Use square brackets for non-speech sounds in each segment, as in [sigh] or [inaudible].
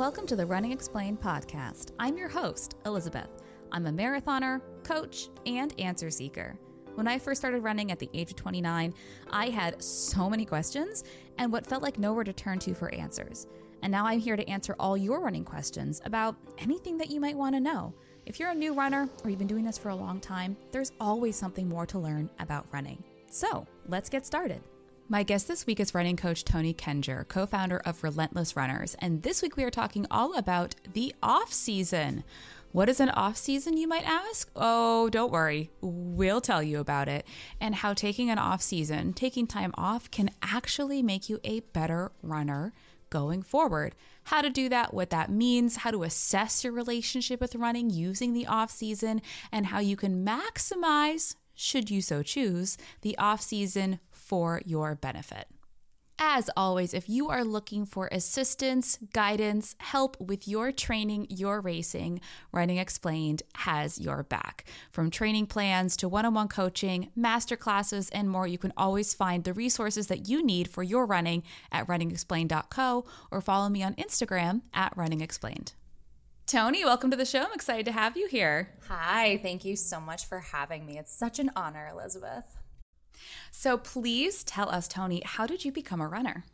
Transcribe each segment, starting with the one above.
Welcome to the Running Explained podcast. I'm your host, Elizabeth. I'm a marathoner, coach, and answer seeker. When I first started running at the age of 29, I had so many questions and what felt like nowhere to turn to for answers. And now I'm here to answer all your running questions about anything that you might want to know. If you're a new runner or you've been doing this for a long time, there's always something more to learn about running. So let's get started. My guest this week is running coach Toni Kengor, co founder of Relentless Runners. And this week we are talking all about the off season. What is an off season, you might ask? Oh, don't worry. We'll tell you about it and how taking an off season, taking time off, can actually make you a better runner going forward. How to do that, what that means, how to assess your relationship with running using the off season, and how you can maximize, should you so choose, the off season for your benefit. As always, if you are looking for assistance, guidance, help with your training, your racing, Running Explained has your back. From training plans to one on one coaching, master classes, and more, you can always find the resources that you need for your running at runningexplained.co or follow me on Instagram at runningexplained. Toni, welcome to the show. I'm excited to have you here. Hi, thank you so much for having me. It's such an honor, Elizabeth. So please tell us, Toni, how did you become a runner?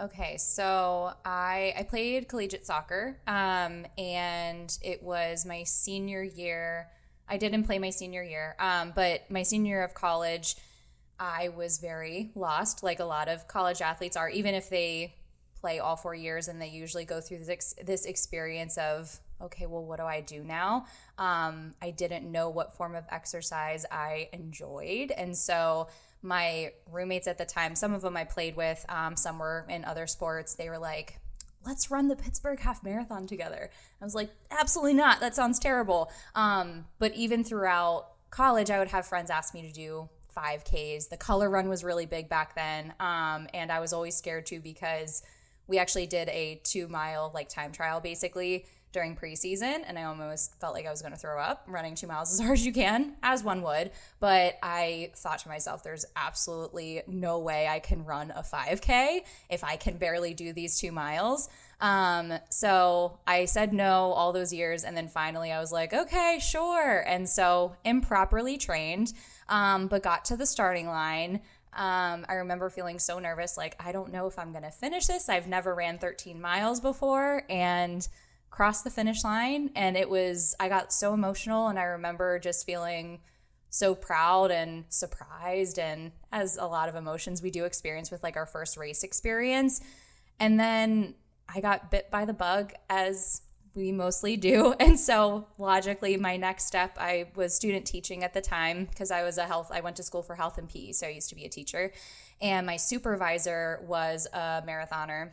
Okay, so I I played collegiate soccer, um, and it was my senior year. I didn't play my senior year, um, but my senior year of college, I was very lost, like a lot of college athletes are, even if they play all four years and they usually go through this this experience of okay, well, what do I do now? Um, I didn't know what form of exercise I enjoyed, and so my roommates at the time, some of them I played with, um, some were in other sports, they were like, let's run the Pittsburgh half marathon together. I was like, absolutely not. That sounds terrible. Um, but even throughout college, I would have friends ask me to do 5Ks. The color run was really big back then. Um, and I was always scared too because we actually did a two mile like time trial basically during preseason and I almost felt like I was going to throw up running 2 miles as [laughs] hard as you can as one would but I thought to myself there's absolutely no way I can run a 5k if I can barely do these 2 miles um, so I said no all those years and then finally I was like okay sure and so improperly trained um, but got to the starting line um, I remember feeling so nervous, like, I don't know if I'm going to finish this. I've never ran 13 miles before. And crossed the finish line and it was I got so emotional and I remember just feeling so proud and surprised and as a lot of emotions we do experience with like our first race experience. And then I got bit by the bug as we mostly do. [laughs] And so logically my next step I was student teaching at the time because I was a health I went to school for health and PE so I used to be a teacher. And my supervisor was a marathoner.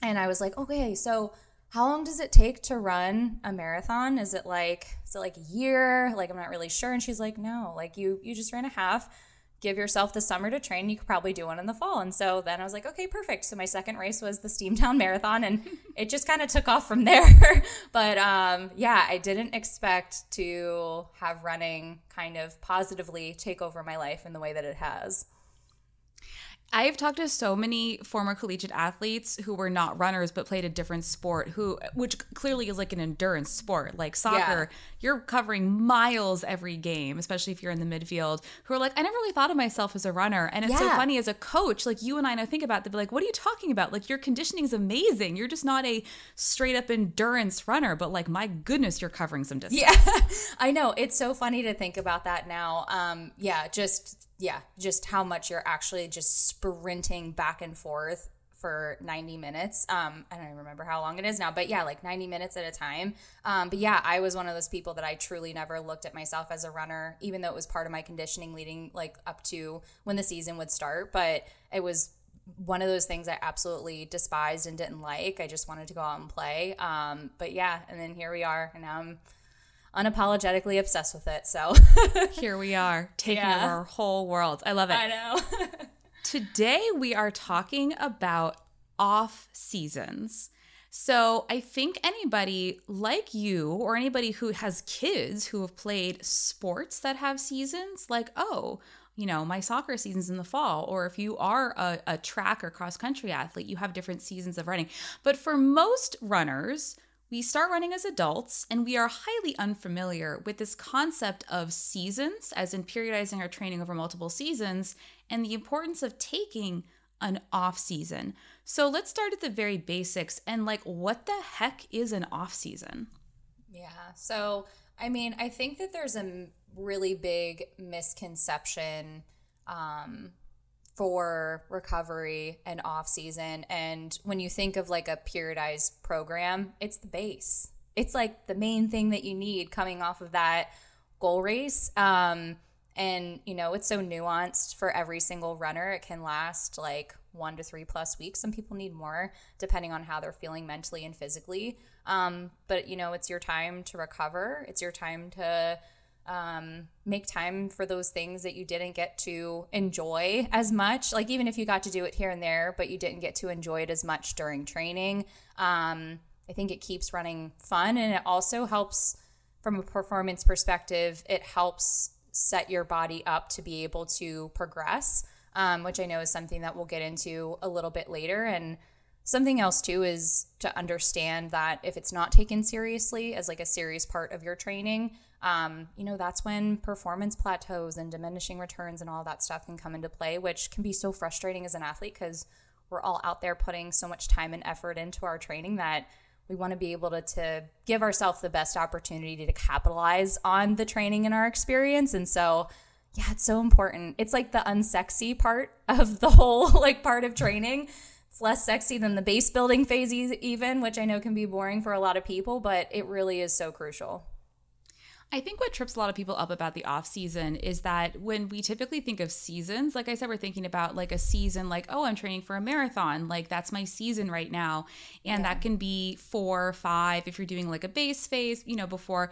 And I was like okay so how long does it take to run a marathon? Is it like is it like a year? Like I'm not really sure. And she's like, no, like you you just ran a half. Give yourself the summer to train. You could probably do one in the fall. And so then I was like, okay, perfect. So my second race was the Steamtown [laughs] Marathon, and [laughs] it just kind of took off from [laughs] there. but um, yeah, I didn't expect to have running kind of positively take over my life in the way that it has. I've talked to so many former collegiate athletes who were not runners but played a different sport who which clearly is like an endurance sport like soccer. Yeah. you're covering miles every game especially if you're in the midfield who are like I never really thought of myself as a runner. And it's yeah. so funny as a coach like you and I know think about to be like what are you talking about? Like your conditioning is amazing. You're just not a straight up endurance runner but like my goodness you're covering some distance. Yeah [laughs] I know. It's so funny to think about that now. Um yeah just yeah, just how much you're actually just sprinting back and forth for 90 minutes. Um, I don't even remember how long it is now, but yeah, like 90 minutes at a time. Um, but yeah, I was one of those people that I truly never looked at myself as a runner, even though it was part of my conditioning leading like up to when the season would start. But it was one of those things I absolutely despised and didn't like. I just wanted to go out and play. Um, but yeah, and then here we are, and now I'm unapologetically obsessed with it. So [laughs] here we are, taking yeah. over our whole world. I love it. I know. [laughs] Today we are talking about off seasons. So I think anybody like you or anybody who has kids who have played sports that have seasons, like, oh, you know, my soccer season's in the fall, or if you are a, a track or cross country athlete, you have different seasons of running. But for most runners, we start running as adults and we are highly unfamiliar with this concept of seasons, as in periodizing our training over multiple seasons, and the importance of taking an off season. So let's start at the very basics and like, what the heck is an off season? Yeah. So, I mean, I think that there's a really big misconception um, for recovery and off season. And when you think of like a periodized program, it's the base. It's like the main thing that you need coming off of that goal race. Um, and you know, it's so nuanced for every single runner. It can last like one to three plus weeks. Some people need more, depending on how they're feeling mentally and physically. Um, but you know, it's your time to recover. It's your time to um, make time for those things that you didn't get to enjoy as much. Like even if you got to do it here and there, but you didn't get to enjoy it as much during training. Um, I think it keeps running fun, and it also helps from a performance perspective. It helps set your body up to be able to progress, um, which I know is something that we'll get into a little bit later. And something else too is to understand that if it's not taken seriously as like a serious part of your training, um, you know, that's when performance plateaus and diminishing returns and all that stuff can come into play, which can be so frustrating as an athlete because we're all out there putting so much time and effort into our training that we want to be able to, to give ourselves the best opportunity to capitalize on the training and our experience. And so, yeah, it's so important. It's like the unsexy part of the whole [laughs] like part of training. It's less sexy than the base building phase even, which I know can be boring for a lot of people, but it really is so crucial. I think what trips a lot of people up about the off season is that when we typically think of seasons, like I said, we're thinking about like a season, like, oh, I'm training for a marathon. Like that's my season right now. And yeah. that can be four, five, if you're doing like a base phase, you know, before.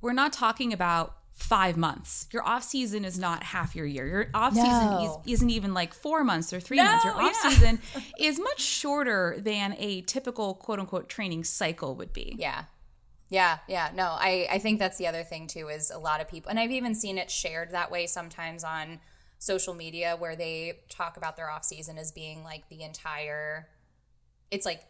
We're not talking about five months. Your off season is not half your year. Your off no. season is, not even like four months or three no, months. Your off yeah. season [laughs] is much shorter than a typical quote unquote training cycle would be. Yeah. Yeah, yeah. No, I, I think that's the other thing too is a lot of people and I've even seen it shared that way sometimes on social media where they talk about their off season as being like the entire it's like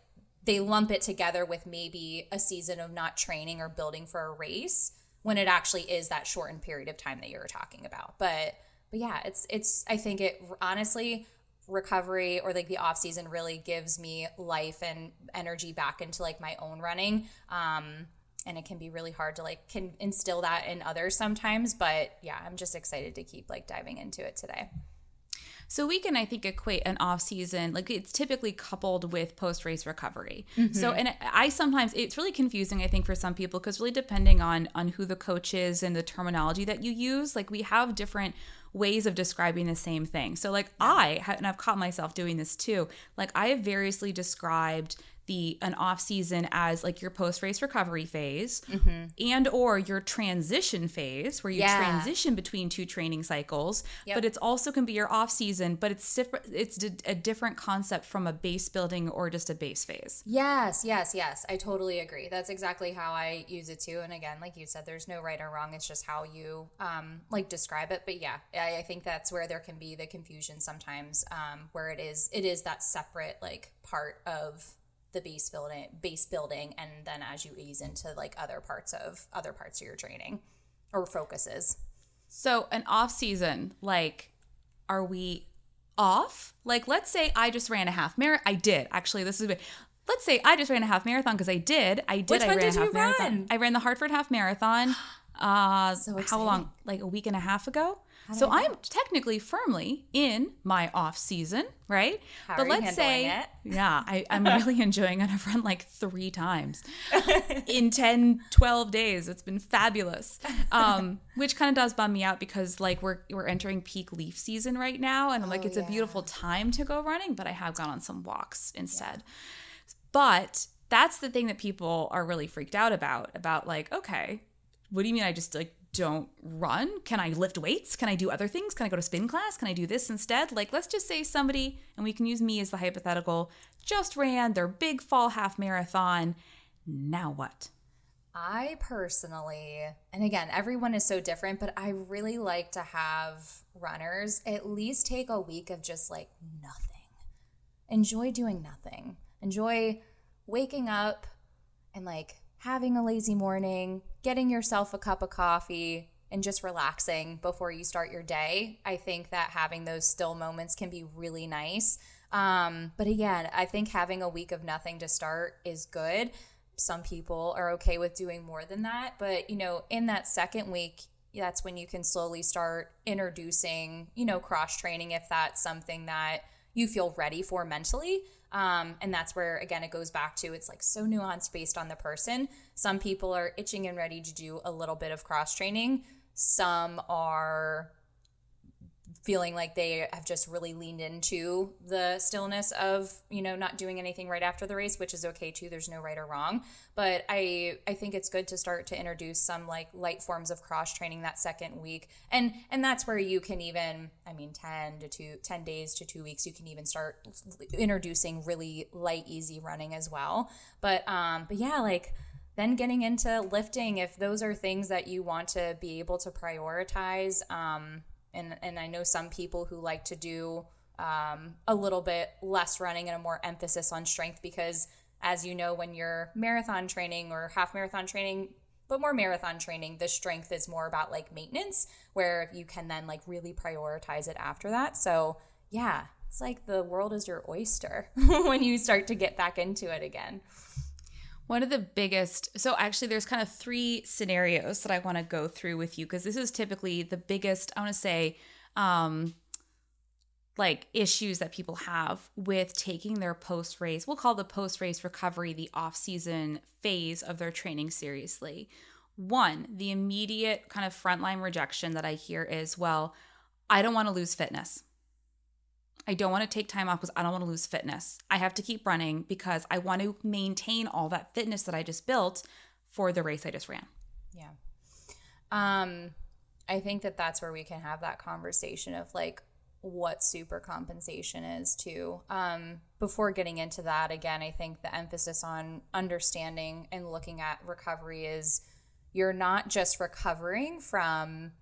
they lump it together with maybe a season of not training or building for a race when it actually is that shortened period of time that you're talking about. But but yeah, it's it's I think it honestly recovery or like the off season really gives me life and energy back into like my own running. Um and it can be really hard to like can instill that in others sometimes but yeah i'm just excited to keep like diving into it today so we can, I think, equate an off season like it's typically coupled with post race recovery. Mm-hmm. So, and I sometimes it's really confusing, I think, for some people because really depending on on who the coach is and the terminology that you use, like we have different ways of describing the same thing. So, like I and I've caught myself doing this too. Like I have variously described the an off season as like your post race recovery phase mm-hmm. and or your transition phase where you yeah. transition between two training cycles yep. but it's also can be your off season but it's different it's a different concept from a base building or just a base phase yes yes yes i totally agree that's exactly how i use it too and again like you said there's no right or wrong it's just how you um like describe it but yeah i, I think that's where there can be the confusion sometimes um where it is it is that separate like part of the base building base building and then as you ease into like other parts of other parts of your training or focuses. So an off season like are we off? Like let's say i just ran a half marathon i did actually this is let's say i just ran a half marathon because i did i did Which i ran did a half marathon. run? i ran the hartford half marathon [gasps] uh so how long? Like a week and a half ago so I'm technically firmly in my off season, right? How but let's say, it? [laughs] yeah, I, am really [laughs] enjoying it. I've run like three times [laughs] in 10, 12 days. It's been fabulous. Um, which kind of does bum me out because like we're we're entering peak leaf season right now, and I'm like, oh, it's yeah. a beautiful time to go running, but I have gone on some walks instead. Yeah. But that's the thing that people are really freaked out about. About like, okay, what do you mean I just like don't run? Can I lift weights? Can I do other things? Can I go to spin class? Can I do this instead? Like, let's just say somebody, and we can use me as the hypothetical, just ran their big fall half marathon. Now what? I personally, and again, everyone is so different, but I really like to have runners at least take a week of just like nothing. Enjoy doing nothing. Enjoy waking up and like having a lazy morning, getting yourself a cup of coffee, and just relaxing before you start your day. I think that having those still moments can be really nice. Um, but again, I think having a week of nothing to start is good some people are okay with doing more than that. But, you know, in that second week, that's when you can slowly start introducing, you know, cross training if that's something that you feel ready for mentally. Um, and that's where, again, it goes back to it's like so nuanced based on the person. Some people are itching and ready to do a little bit of cross training, some are feeling like they have just really leaned into the stillness of you know not doing anything right after the race which is okay too there's no right or wrong. But i i think it's good to start to introduce some like light forms of cross training that second week. And and that's where you can even i mean 10 to 2 10 days to 2 weeks you can even start introducing really light easy running as well. But um but yeah like then getting into lifting if those are things that you want to be able to prioritize um and and I know some people who like to do um, a little bit less running and a more emphasis on strength because as you know when you're marathon training or half marathon training but more marathon training the strength is more about like maintenance where you can then like really prioritize it after that. So yeah it's like the world is your oyster [laughs] when you start to get back into it again one of the biggest, so actually, there's kind of three scenarios that I want to go through with you because this is typically the biggest, I want to say, um, like issues that people have with taking their post race, we'll call the post race recovery the off season phase of their training seriously. One, the immediate kind of frontline rejection that I hear is, well, I don't want to lose fitness. I don't want to take time off because I don't want to lose fitness. I have to keep running because I want to maintain all that fitness that I just built for the race I just ran. Yeah. Um, I think that that's where we can have that conversation of like what super compensation is too. Um, before getting into that, again, I think the emphasis on understanding and looking at recovery is you're not just recovering from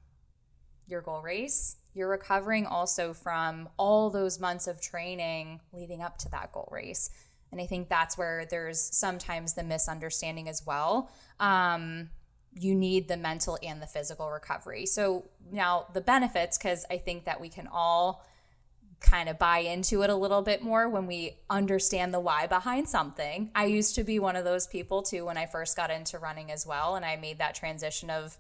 your goal race, you're recovering also from all those months of training leading up to that goal race. And I think that's where there's sometimes the misunderstanding as well. Um, you need the mental and the physical recovery. So now the benefits, because I think that we can all kind of buy into it a little bit more when we understand the why behind something. I used to be one of those people too when I first got into running as well. And I made that transition of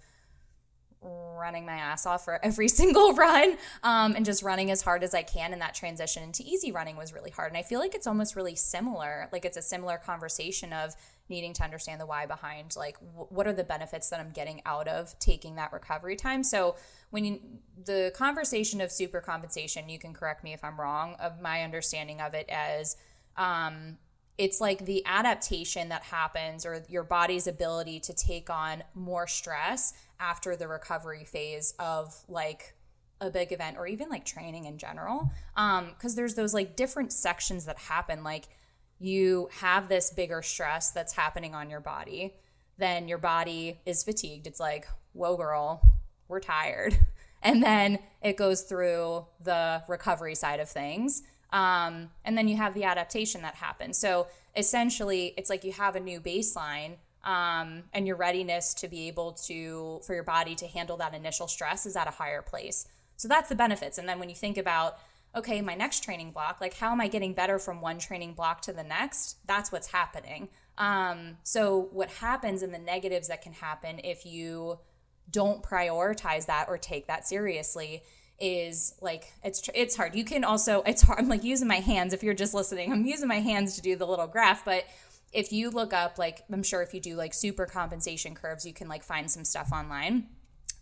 running my ass off for [laughs] every single run um, and just running as hard as I can. And that transition into easy running was really hard. And I feel like it's almost really similar. Like it's a similar conversation of needing to understand the why behind like w- what are the benefits that I'm getting out of taking that recovery time. So when you, the conversation of super compensation, you can correct me if I'm wrong, of my understanding of it as um, it's like the adaptation that happens or your body's ability to take on more stress after the recovery phase of like a big event or even like training in general. Um because there's those like different sections that happen. Like you have this bigger stress that's happening on your body then your body is fatigued. It's like whoa girl we're tired. [laughs] And then it goes through the recovery side of things um, and then you have the adaptation that happens. So essentially it's like you have a new baseline um, and your readiness to be able to for your body to handle that initial stress is at a higher place. So that's the benefits. And then when you think about okay my next training block like how am i getting better from one training block to the next? That's what's happening. Um, so what happens in the negatives that can happen if you don't prioritize that or take that seriously is like it's it's hard. You can also it's hard i'm like using my hands. If you're just listening i'm using my hands to do the little graph but if you look up like i'm sure if you do like super compensation curves you can like find some stuff online.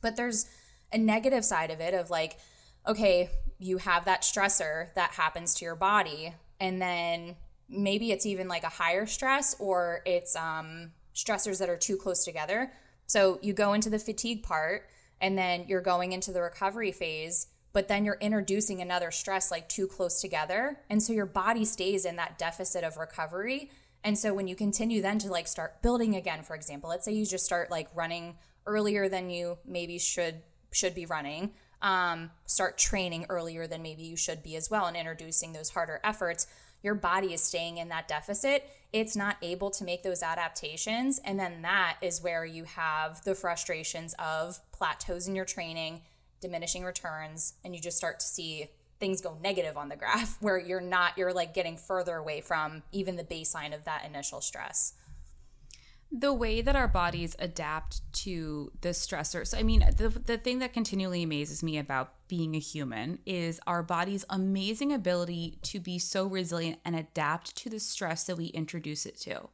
But there's a negative side of it of like okay you have that stressor that happens to your body and then maybe it's even like a higher stress or it's um stressors that are too close together. So you go into the fatigue part and then you're going into the recovery phase but then you're introducing another stress like too close together and so your body stays in that deficit of recovery And so when you continue then to like start building again, for example, let's say you just start like running earlier than you maybe should should be running, um, start training earlier than maybe you should be as well, and introducing those harder efforts. Your body is staying in that deficit. It's not able to make those adaptations. And then that is where you have the frustrations of plateaus in your training, diminishing returns, and you just start to see things go negative on the graph [laughs] where you're not you're like getting further away from even the baseline of that initial stress the way that our bodies adapt to the stressors So, i mean the, the thing that continually amazes me about being a human is our body's amazing ability to be so resilient and adapt to the stress that we introduce it to.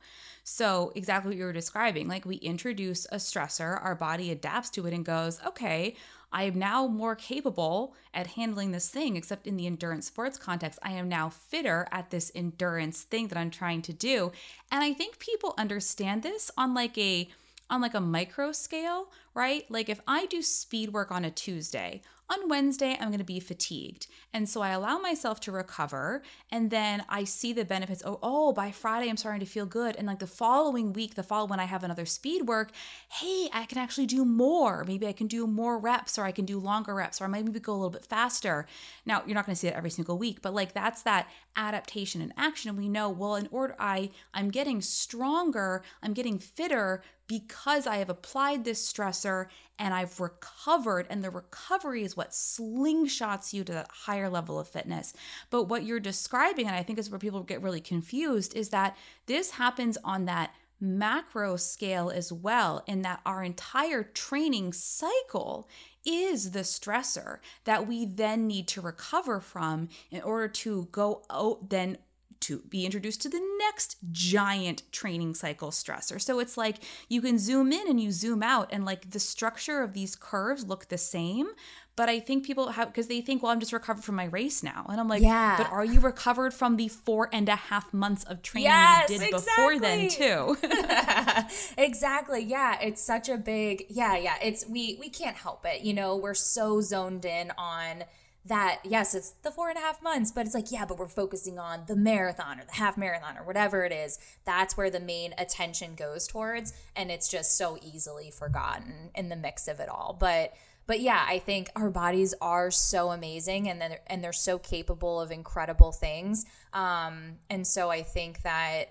So exactly what you were describing like we introduce a stressor our body adapts to it and goes okay I am now more capable at handling this thing, except in the endurance sports context. I am now fitter at this endurance thing that I'm trying to do. And I think people understand this on like a on like a micro scale, right? Like if I do speed work on a Tuesday, on Wednesday, I'm going to be fatigued. And so I allow myself to recover. And then I see the benefits. Oh, oh, by Friday, I'm starting to feel good. And like the following week, the fall when I have another speed work, hey, I can actually do more. Maybe I can do more reps or I can do longer reps or I might maybe go a little bit faster. Now, you're not going to see that every single week, but like that's that adaptation and action. And we know, well, in order I I'm getting stronger, I'm getting fitter because I have applied this and I've recovered. And the recovery is what slingshots you to that higher level of fitness. But what you're describing, and I think is where people get really confused, is that this happens on that macro scale as well, in that our entire training cycle is the stressor that we then need to recover from in order to go out then to be introduced to the next giant training cycle stressor. So it's like you can zoom in and you zoom out, and like the structure of these curves look the same. But I think people have because they think, well, I'm just recovered from my race now. And I'm like, yeah. But are you recovered from the four and a half months of training yes, you did exactly. before then too? [laughs] [laughs] exactly. Yeah. It's such a big yeah, yeah. It's we we can't help it. You know, we're so zoned in on that yes it's the four and a half months but it's like yeah but we're focusing on the marathon or the half marathon or whatever it is. That's where the main attention goes towards and it's just so easily forgotten in the mix of it all. But but yeah i think our bodies are so amazing and they're, and they're so capable of incredible things. Um and so i think that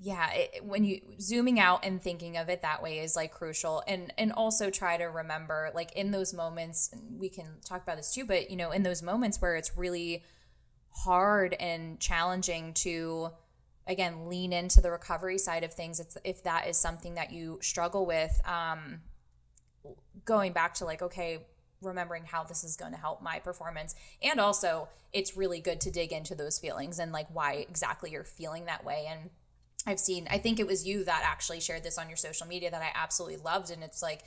yeah it, when you zooming out and thinking of it that way is like crucial. And and also try to remember like in those moments we can talk about this too but you know in those moments where it's really hard and challenging to again lean into the recovery side of things it's, if that is something that you struggle with um going back to like okay remembering how this is going to help my performance. And also it's really good to dig into those feelings and like why exactly you're feeling that way. And I've seen, I think it was you that actually shared this on your social media that I absolutely loved. And it's like,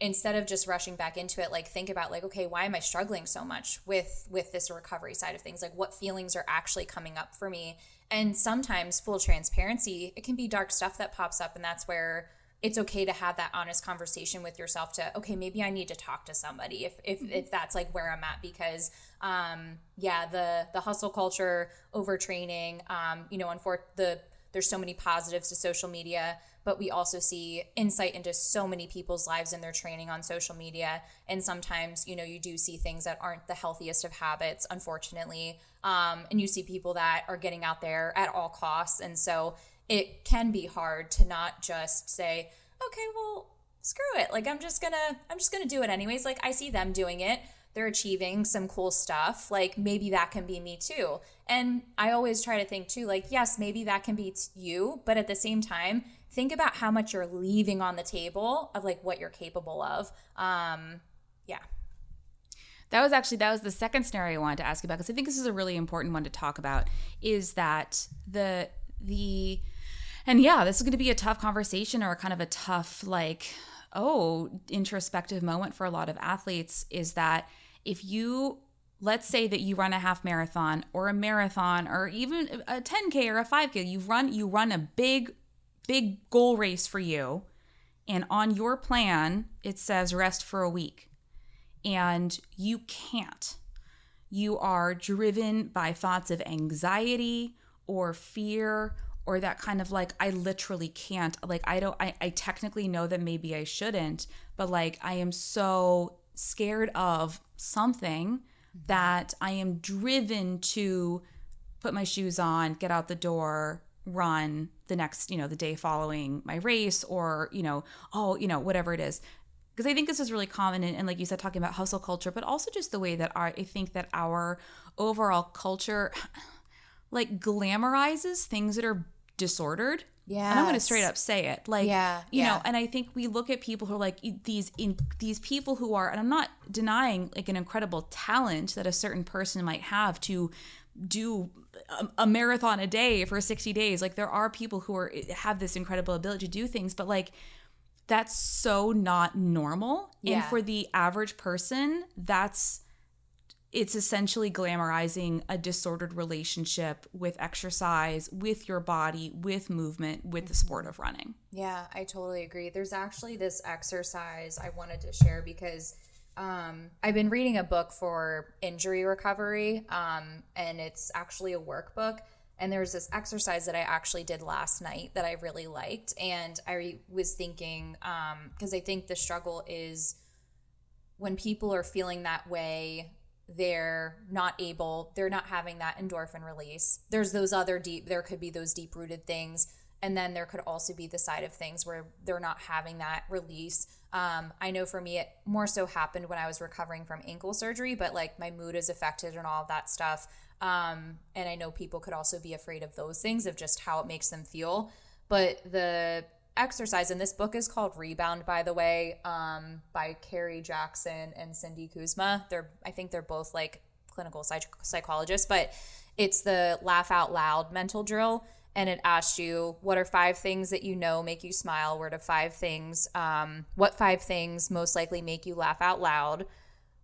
instead of just rushing back into it like think about like okay why am i struggling so much with with this recovery side of things like what feelings are actually coming up for me and sometimes full transparency it can be dark stuff that pops up and that's where it's okay to have that honest conversation with yourself to okay maybe i need to talk to somebody if if, mm-hmm. if that's like where i'm at because um yeah the the hustle culture overtraining um you know unfor- the there's so many positives to social media, but we also see insight into so many people's lives and their training on social media. And sometimes, you know, you do see things that aren't the healthiest of habits, unfortunately. Um, and you see people that are getting out there at all costs. And so it can be hard to not just say, okay, well, screw it. Like I'm just gonna, I'm just gonna do it anyways. Like I see them doing it they're achieving some cool stuff like maybe that can be me too. And i always try to think too like yes maybe that can be you but at the same time think about how much you're leaving on the table of like what you're capable of. Um yeah. That was actually that was the second scenario I wanted to ask about because I think this is a really important one to talk about is that the the and yeah, this is going to be a tough conversation or kind of a tough like oh introspective moment for a lot of athletes is that if you let's say that you run a half marathon or a marathon or even a 10k or a 5k you run you run a big big goal race for you. And on your plan it says rest for a week. And you can't. You are driven by thoughts of anxiety or fear or that kind of like I literally can't. Like I don't I, I technically know that maybe I shouldn't but like I am so scared of something that I am driven to put my shoes on get out the door run the next you know the day following my race or you know oh you know whatever it is because I think this is really common and, and, like you said talking about hustle culture but also just the way that our I think that our overall culture like glamorizes things that are disordered. Yeah. And I'm going to straight up say it. Like, yeah, you yeah. know, and I think we look at people who are like these in these people who are, and I'm not denying like an incredible talent that a certain person might have to do a, a marathon a day for 60 days. Like there are people who are have this incredible ability to do things, but like that's so not normal. Yeah. And for the average person, that's it's essentially glamorizing a disordered relationship with exercise, with your body, with movement, with the sport of running. Yeah, I totally agree. There's actually this exercise I wanted to share because um, I've been reading a book for injury recovery, um, and it's actually a workbook. And there's this exercise that I actually did last night that I really liked. And I was thinking, because um, I think the struggle is when people are feeling that way they're not able they're not having that endorphin release. There's those other deep there could be those deep rooted things and then there could also be the side of things where they're not having that release. Um, i know for me it more so happened when i was recovering from ankle surgery but like my mood is affected and all of that stuff. Um, and i know people could also be afraid of those things of just how it makes them feel. But the exercise and this book is called rebound by the way um, by carrie jackson and cindy kuzma. They're i think they're both like clinical psych- psychologists but it's the laugh out loud mental drill and it asks you what are five things that you know make you smile? What are five things um, what five things most likely make you laugh out loud?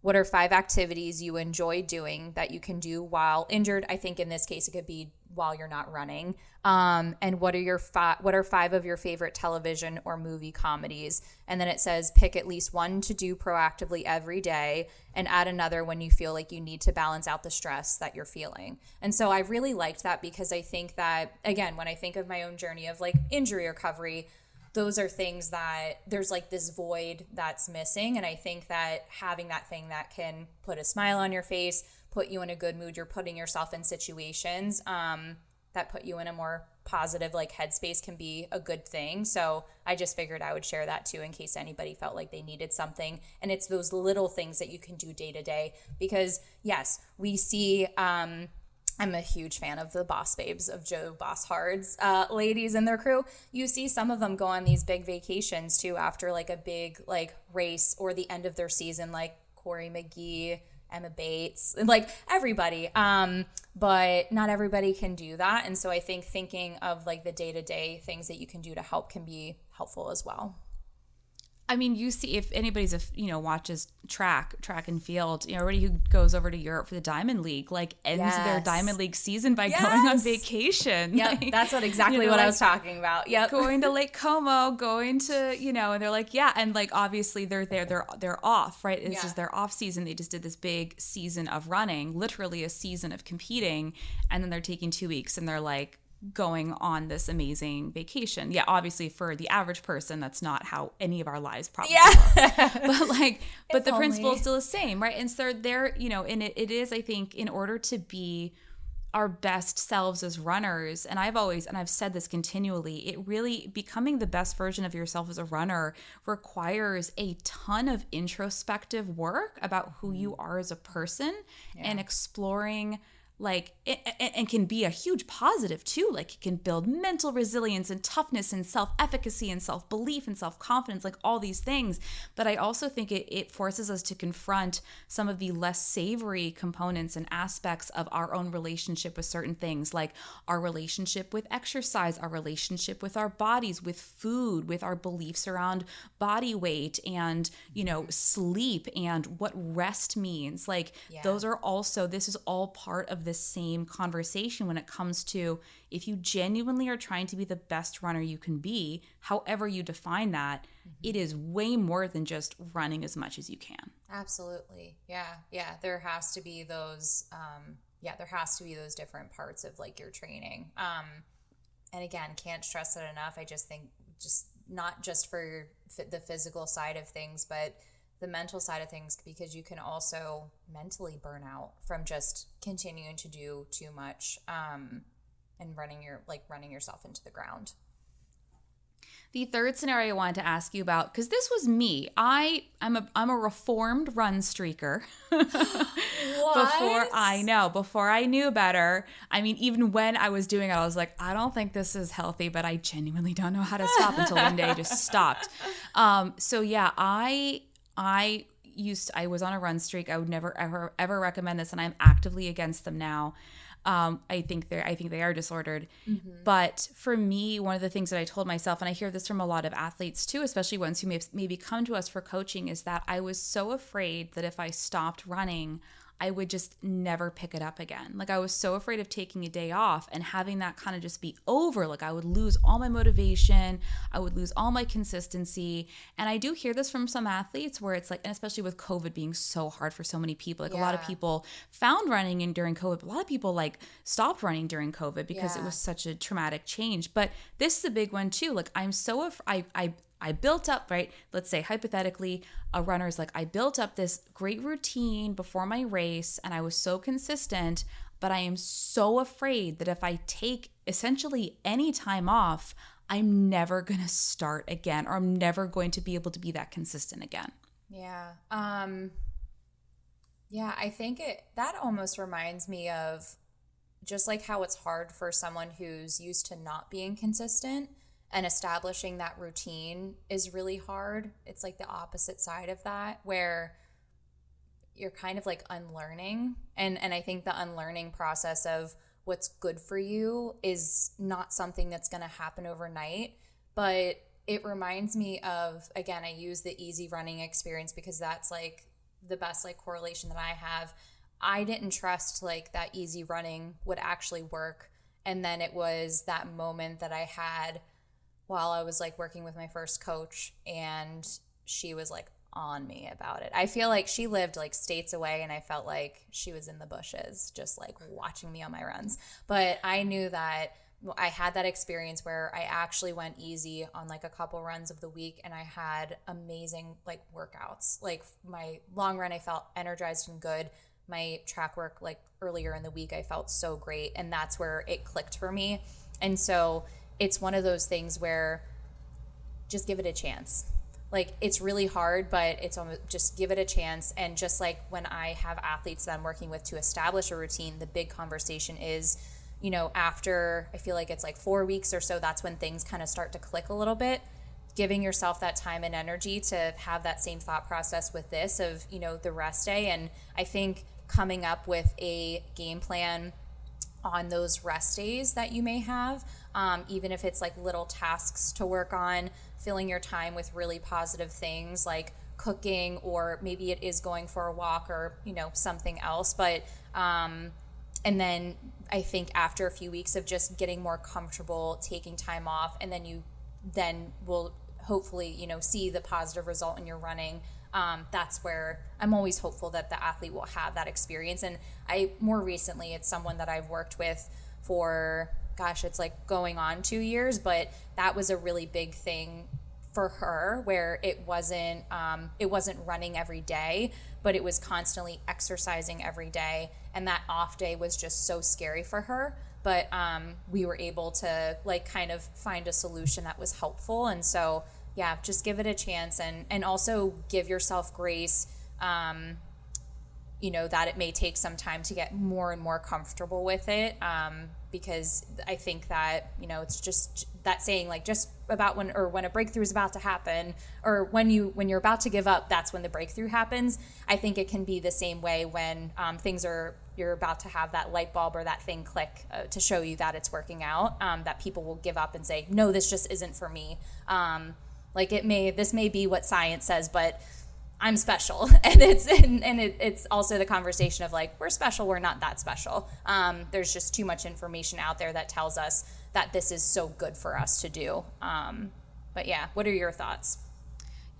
What are five activities you enjoy doing that you can do while injured? I think in this case it could be while you're not running. Um, and what are your fi- what are five of your favorite television or movie comedies? And then it says pick at least one to do proactively every day and add another when you feel like you need to balance out the stress that you're feeling. And so i really liked that because i think that again when i think of my own journey of like injury recovery those are things that there's like this void that's missing. And i think that having that thing that can put a smile on your face put you in a good mood you're putting yourself in situations um, that put you in a more positive like headspace can be a good thing. So I just figured I would share that too in case anybody felt like they needed something. And it's those little things that you can do day to day because yes, we see um I'm a huge fan of the Boss Babes of Joe Bosshard's uh, ladies and their crew. You see some of them go on these big vacations too after like a big like race or the end of their season, like Cory McGee, Emma Bates, like everybody. Um, but not everybody can do that. And so I think thinking of like the day to day things that you can do to help can be helpful as well. I mean, you see if anybody's a you know watches track, track and field, you know, everybody who goes over to Europe for the Diamond League like ends yes. their Diamond League season by yes. going on vacation. Yep, like, that's what exactly you know, what like, I was talking about. Yep, going to [laughs] Lake Como, going to you know, and they're like, yeah, and like obviously they're there, they're they're off, right? This yeah. is their off season. They just did this big season of running, literally a season of competing, and then they're taking two weeks, and they're like, going on this amazing vacation. Yeah, obviously for the average person, that's not how any of our lives probably yeah. [laughs] but like, but if the only. principle is still the same, right? And so there, you know, and it, it is, I think, in order to be our best selves as runners, and I've always, and I've said this continually, it really becoming the best version of yourself as a runner requires a ton of introspective work about who you mm. are as a person yeah. and exploring like it, and can be a huge positive too. Like it can build mental resilience and toughness and self-efficacy and self-belief and self-confidence like all these things. But i also think it, it forces us to confront some of the less savory components and aspects of our own relationship with certain things like our relationship with exercise our relationship with our bodies with food with our beliefs around body weight and you know mm-hmm. sleep and what rest means. Like yeah. those are also this is all part of the same conversation when it comes to if you genuinely are trying to be the best runner you can be, however you define that, mm-hmm. it is way more than just running as much as you can. Absolutely. Yeah. Yeah. There has to be those, um, yeah, there has to be those different parts of like your training. Um, and again, can't stress it enough. I just think just not just for the physical side of things, but the mental side of things because you can also mentally burn out from just continuing to do too much um, and running your like running yourself into the ground. The third scenario I wanted to ask you about because this was me. I I'm a I'm a reformed run streaker. [laughs] before I know, before I knew better. I mean, even when I was doing it, I was like, I don't think this is healthy, but I genuinely don't know how to stop until one day I just stopped. Um, so yeah, I I used I was on a run streak. I would never ever ever recommend this, and I'm actively against them now. Um, I think they're I think they are disordered. Mm-hmm. But for me, one of the things that I told myself, and I hear this from a lot of athletes too, especially ones who may, maybe come to us for coaching, is that I was so afraid that if I stopped running, I would just never pick it up again. Like I was so afraid of taking a day off and having that kind of just be over. Like I would lose all my motivation, I would lose all my consistency. And I do hear this from some athletes where it's like, and especially with COVID being so hard for so many people, like yeah. a lot of people found running in during COVID, but a lot of people like stopped running during COVID because yeah. it was such a traumatic change. But this is a big one too. Like I'm so, af- I, I, I built up, right? Let's say hypothetically, a runner is like, I built up this great routine before my race and I was so consistent, but I am so afraid that if I take essentially any time off, I'm never [laughs] going to start again or I'm never going to be able to be that consistent again. Yeah. Um yeah, I think it that almost reminds me of just like how it's hard for someone who's used to not being consistent and establishing that routine is really hard. It's like the opposite side of that where you're kind of like unlearning and and I think the unlearning process of what's good for you is not something that's going to happen overnight, but it reminds me of again I use the easy running experience because that's like the best like correlation that I have. I didn't trust like that easy running would actually work and then it was that moment that I had while I was like working with my first coach and she was like on me about it. I feel like she lived like states away and I felt like she was in the bushes just like watching me on my runs. But I knew that I had that experience where I actually went easy on like a couple runs of the week and I had amazing like workouts. Like my long run I felt energized and good. My track work like earlier in the week I felt so great and that's where it clicked for me. And so it's one of those things where just give it a chance. Like it's really hard, but it's almost just give it a chance. And just like when I have athletes that I'm working with to establish a routine, the big conversation is, you know, after I feel like it's like four weeks or so, that's when things kind of start to click a little bit. Giving yourself that time and energy to have that same thought process with this of, you know, the rest day. And I think coming up with a game plan on those rest days that you may have um, even if it's like little tasks to work on, filling your time with really positive things like cooking, or maybe it is going for a walk or, you know, something else. But, um, and then I think after a few weeks of just getting more comfortable taking time off, and then you then will hopefully, you know, see the positive result in your running. Um, that's where I'm always hopeful that the athlete will have that experience. And I more recently, it's someone that I've worked with for gosh, it's like going on two years, but that was a really big thing for her where it wasn't um, it wasn't running every day but it was constantly exercising every day and that off day was just so scary for her. But um, we were able to like kind of find a solution that was helpful and so yeah just give it a chance and and also give yourself grace um, you know that it may take some time to get more and more comfortable with it um, because I think that you know it's just that saying like just about when or when a breakthrough is about to happen or when you when you're about to give up that's when the breakthrough happens. I think it can be the same way when um, things are you're about to have that light bulb or that thing click uh, to show you that it's working out um, that people will give up and say no this just isn't for me. Um, like it may this may be what science says but I'm special, [laughs] and it's and, and it, it's also the conversation of like we're special, we're not that special. Um, there's just too much information out there that tells us that this is so good for us to do. Um, but yeah, what are your thoughts?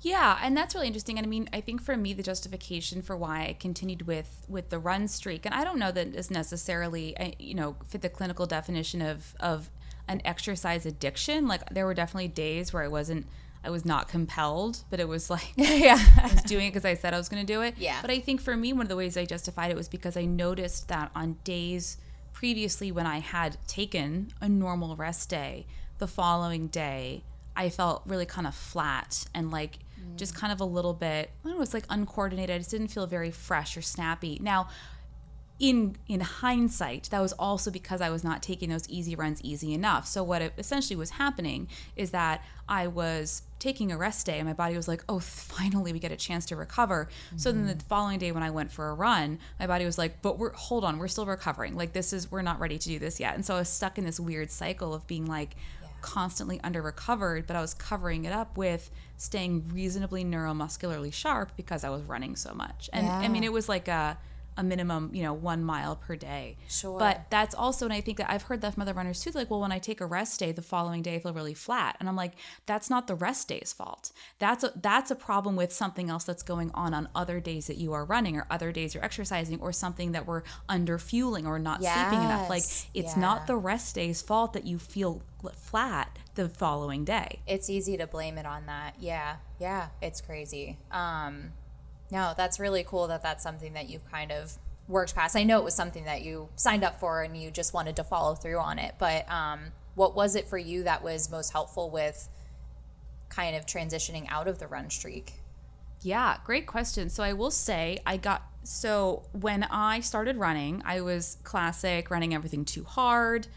Yeah, and that's really interesting. And I mean, I think for me, the justification for why I continued with with the run streak, and I don't know that is necessarily, you know, fit the clinical definition of of an exercise addiction. Like there were definitely days where I wasn't I was not compelled, but it was like [laughs] yeah. I was doing it because I said I was going to do it. Yeah. But I think for me, one of the ways I justified it was because I noticed that on days previously when I had taken a normal rest day, the following day I felt really kind of flat and like just mm. kind of a little bit, I don't know, it's like uncoordinated. I just didn't feel very fresh or snappy. Now, in in hindsight that was also because i was not taking those easy runs easy enough so what essentially was happening is that i was taking a rest day and my body was like oh finally we get a chance to recover mm-hmm. so then the following day when i went for a run my body was like but we're hold on we're still recovering like this is we're not ready to do this yet and so i was stuck in this weird cycle of being like yeah. constantly under recovered but i was covering it up with staying reasonably neuromuscularly sharp because i was running so much and yeah. i mean it was like a a minimum, you know, one mile per day. Sure. But that's also, and I think that I've heard that from other runners too. Like, well, when I take a rest day, the following day I feel really flat, and I'm like, that's not the rest day's fault. That's a that's a problem with something else that's going on on other days that you are running, or other days you're exercising, or something that we're under fueling or not yes. sleeping enough. Like, it's yeah. not the rest day's fault that you feel flat the following day. It's easy to blame it on that. Yeah, yeah, it's crazy. Um, no, that's really cool that that's something that you've kind of worked past. I know it was something that you signed up for and you just wanted to follow through on it, but um, what was it for you that was most helpful with kind of transitioning out of the run streak? Yeah, great question. So I will say I got so when I started running, I was classic running everything too hard.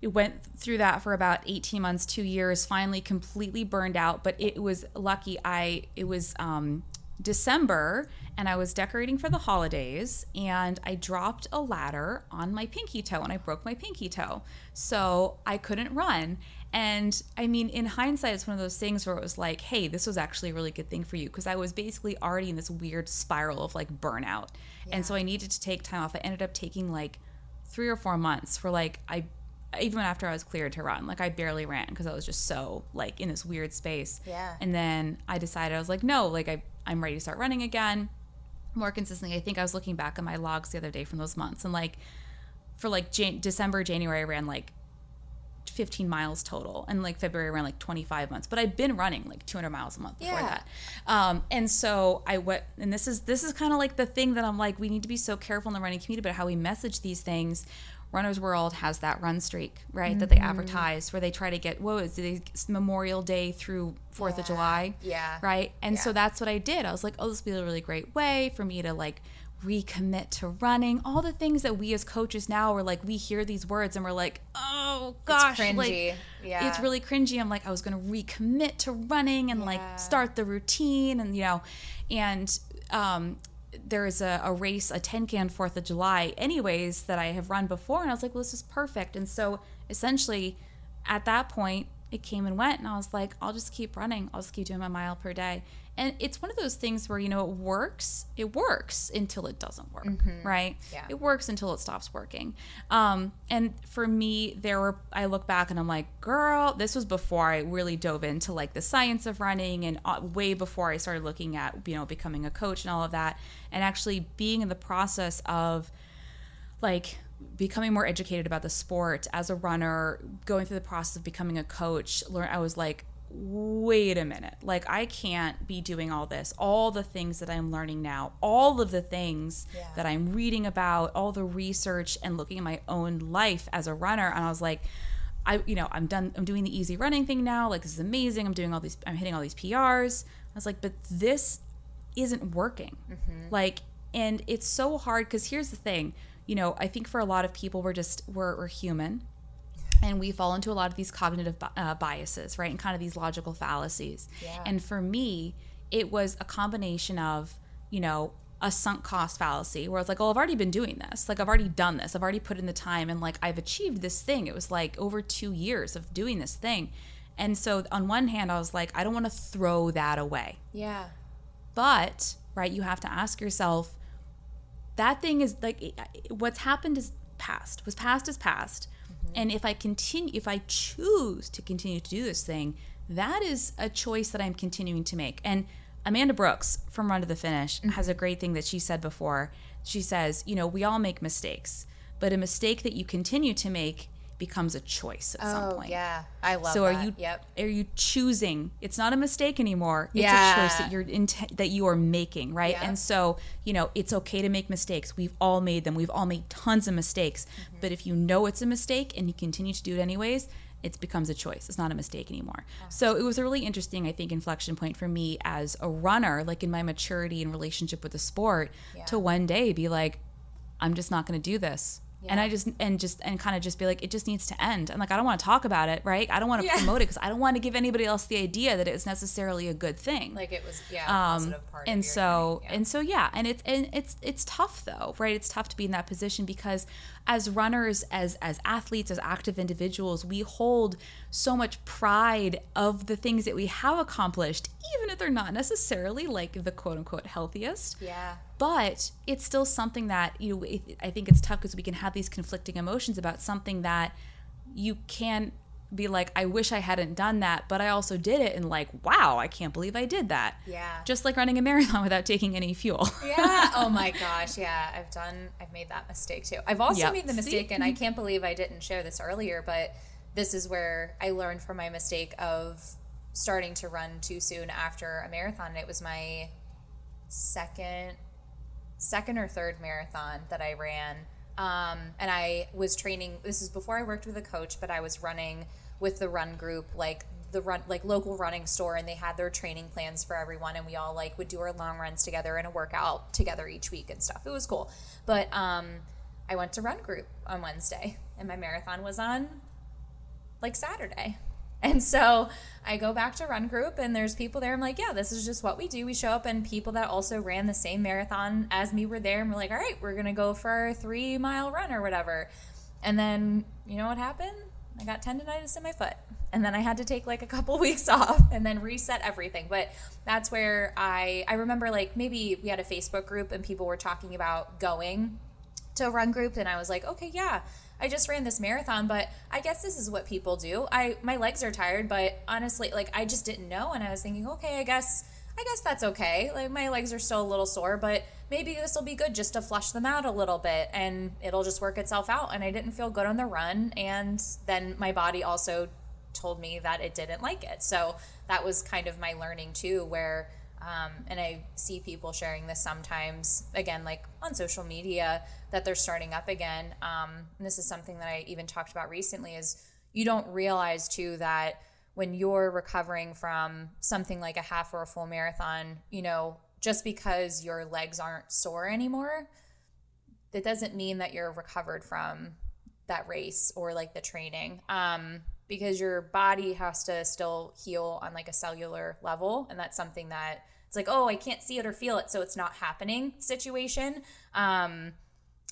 It went through that for about 18 months, 2 years, finally completely burned out, but it was lucky I it was um December and I was decorating for the holidays and I dropped a ladder on my pinky toe and I broke my pinky toe. So I couldn't run. And I mean, in hindsight, it's one of those things where it was like, hey, this was actually a really good thing for you because I was basically already in this weird spiral of like burnout. Yeah. And so I needed to take time off. I ended up taking like three or four months for like, I even after I was cleared to run, like I barely ran because I was just so like in this weird space. Yeah. And then I decided I was like, no, like I I'm ready to start running again more consistently. I think I was looking back at my logs the other day from those months and like for like Jan- December, January, I ran like 15 miles total and like February I ran like 25 months but I've been running like 200 miles a month before yeah. that um, and so I went and this is this is kind of like the thing that I'm like we need to be so careful in the running community about how we message these things Runner's World has that run streak, right? Mm-hmm. That they mm-hmm. advertise where they try to get whoa, was it, Memorial Day through Fourth yeah. of July, yeah, right. And yeah. so that's what I did. I was like, oh, this would be a really great way for me to like recommit to running. All the things that we as coaches now are like, we hear these words and we're like, oh gosh, it's like, yeah, it's really cringy. I'm like, I was going to recommit to running and yeah. like start the routine and you know, and um there is a, a race, a 10K 4th of July, anyways, that I have run before. And I was like, well, this is perfect. And so essentially, at that point, it came and went. And I was like, I'll just keep running. I'll just keep doing my mile per day. And it's one of those things where, you know, it works, it works until it doesn't work, mm-hmm. right? Yeah. It works until it stops working. Um, and for me, there were, I look back and I'm like, girl, this was before I really dove into like the science of running and uh, way before I started looking at, you know, becoming a coach and all of that. And actually being in the process of like, becoming more educated about the sport as a runner, going through the process of becoming a coach, learn I was like, wait a minute. Like, I can't be doing all this, all the things that I'm learning now, all of the things yeah. that I'm reading about, all the research and looking at my own life as a runner. And I was like, I, you know, I'm done, I'm doing the easy running thing now. Like, this is amazing. I'm doing all these, I'm hitting all these PRs. I was like, but this isn't working. Mm-hmm. Like, and it's so hard because here's the thing, you know, I think for a lot of people, we're just, we're, we're human and we fall into a lot of these cognitive uh, biases right and kind of these logical fallacies yeah. and for me it was a combination of you know a sunk cost fallacy where I was like, oh, I've already been doing this. Like, I've already done this. I've already put in the time and like I've achieved this thing. It was like over two years of doing this thing. And so, on one hand, I was like, I don't want to throw that away. Yeah. But, right, you have to ask yourself that thing is like what's happened is past. Was past is past. And if I continue, if I choose to continue to do this thing, that is a choice that I'm continuing to make. And Amanda Brooks from Run to the Finish mm-hmm. has a great thing that she said before. She says, you know, we all make mistakes, but a mistake that you continue to make becomes a choice at some Oh point. yeah, I love. That. So that. are you Yep. are you choosing? It's not a mistake anymore. It's a choice that you're int- that you are making, right? Yep. And so, you know, it's okay to make mistakes. We've all made them. We've all made tons of mistakes. Mm-hmm. But if you know it's a mistake and you continue to do it anyways, it becomes a choice. It's not a mistake anymore. So it was a really interesting, I think, inflection point for me as a runner, like in my maturity and relationship with the sport, to one day be like, I'm just not going to do this. And I just and just and kind of just be like, it just needs to end. And like, I don't want to talk about it, right? I don't want to Yeah. promote it because I don't want to give anybody else the idea that it's necessarily a good thing. Like it was, yeah, Um, part. and so yeah. and so yeah and it's and it's it's tough though right it's tough to be in that position because as runners as as athletes as active individuals we hold so much pride of the things that we have accomplished even if they're not necessarily like the quote unquote healthiest. Yeah, but it's still something that you know i think it's tough because we can have these conflicting emotions about something that you can be like i wish i hadn't done that but i also did it and like wow i can't believe i did that Yeah. just like running a marathon without taking any fuel [laughs] yeah. Oh my gosh, yeah. I've done. I've made that mistake too. I've also Yep. made the See? mistake, and I can't believe I didn't share this earlier, but this is where I learned from my mistake of starting to run too soon after a marathon. And it was my second second or third marathon that I ran. Um, and I was training. This is before I worked with a coach, but I was running with the run group, like the run, like local running store, and they had their training plans for everyone, and we all like would do our long runs together and a workout together each week and stuff. It was cool. But um, I went to run group on Wednesday, and my marathon was on like Saturday. And so I go back to run group and there's people there. I'm like, yeah, this is just what we do. We show up and people that also ran the same marathon as me were there and we're like, all right, we're gonna go for our three mile run or whatever. And then you know what happened? I got tendonitis in my foot. And then I had to take like a couple [laughs] weeks off and then reset everything. But that's where I I remember like maybe we had a Facebook group and people were talking about going to a run group and I was like, okay, yeah, I just ran this marathon, but I guess this is what people do. I my legs are tired, but honestly, like I just didn't know and I was thinking, okay, I guess I guess that's okay. Like my legs are still a little sore, but maybe this will be good just to flush them out a little bit and it'll just work itself out. And I didn't feel good on the run and then my body also told me that it didn't like it. So that was kind of my learning too where um, and I see people sharing this sometimes, again, like on social media, that they're starting up again. Um, and this is something that I even talked about recently is you don't realize too that when you're recovering from something like a half or a full marathon, you know, just because your legs aren't sore anymore, that doesn't mean that you're recovered from that race or like the training. Um, because your body has to still heal on like a cellular level. And that's something that it's like, oh, I can't see it or feel it, so it's not happening situation. Um,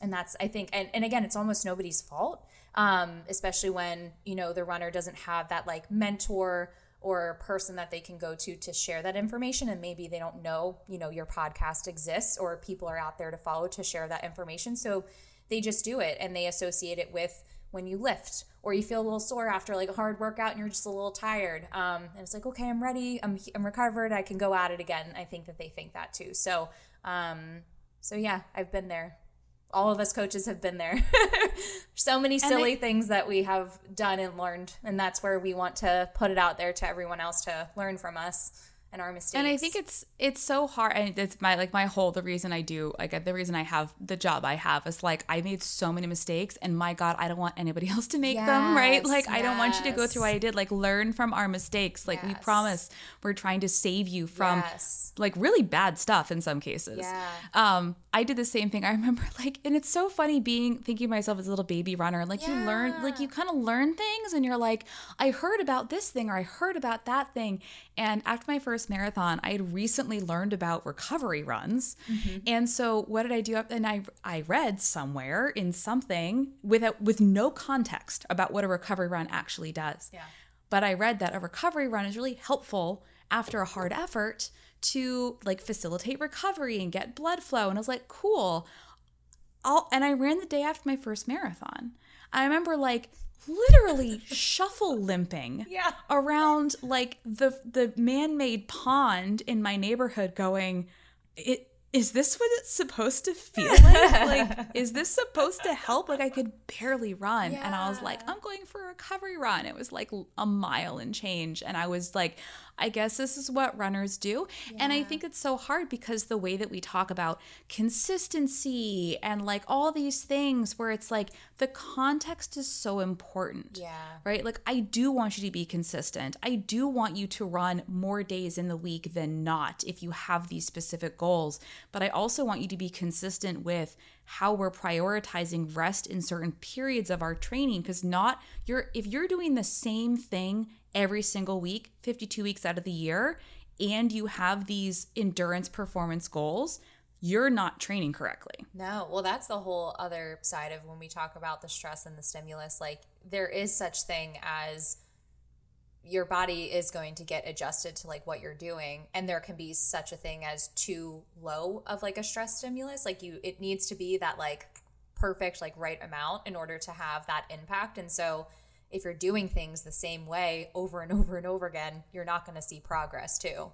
and that's, I think, and, and again, it's almost nobody's fault, um, especially when, you know, the runner doesn't have that like mentor or person that they can go to to share that information. And maybe they don't know you know your podcast exists or people are out there to follow to share that information. So they just do it and they associate it with when you lift or you feel a little sore after like a hard workout and you're just a little tired. Um, and it's like okay i'm ready. I'm, I'm recovered. I can go at it again. I think that they think that too. So um, so yeah i've been there all of us coaches have been there. [laughs] So many silly I- things that we have done and learned and that's where we want to put it out there to everyone else to learn from us and our mistakes. And I think it's it's so hard and it's my like my whole the reason I do like the reason I have the job I have is like I made so many mistakes and my god I don't want anybody [laughs] else to make them right? Yes, like I don't want you to go through what I did. Like learn from our mistakes. Like we promise we're trying to save you from Yes. like really bad stuff in some cases. Yeah. um I did the same thing. I [laughs] remember like and it's so funny being thinking of myself as a little baby runner. Like you learn like you kind of learn things and you're like I heard about this thing or I heard about that thing. And after my first marathon I had recently learned about recovery runs. Mm-hmm. And so what did I do? Up and I I read somewhere in something without with no context about what a recovery run actually does. Yeah. but I read that a recovery run is really helpful after a hard effort to like facilitate recovery and get blood flow. And I was like, cool. I'll, and I ran the day after my first marathon. I remember like literally [laughs] shuffle limping Yeah. around like the the man-made pond in my neighborhood going it is this what it's supposed to feel [laughs] like? like, is this supposed to help? Like, I could barely run. Yeah. And I was like, I'm going for a recovery run. It was like a mile and change. And I was like, I guess this is what runners do. Yeah. And I think it's so hard because the way that we talk about consistency and like all these things where it's like the context is so important. Yeah. Right? Like I do want you to be consistent. I do want you to run more days in the week than not if you have these specific goals, but I also want you to be consistent with how we're prioritizing rest in certain periods of our training because not you're if you're doing the same thing every single week, 52 weeks out of the year, and you have these endurance performance goals, you're not training correctly. No, well that's the whole other side of when we talk about the stress and the stimulus. Like there is such thing as your body is going to get adjusted to like what you're doing and there can be such a thing as too low of like a stress stimulus. Like you it needs to be that like perfect like right amount in order to have that impact. And so if you're doing things the same way over and [laughs] over and over again, you're not going to see progress too.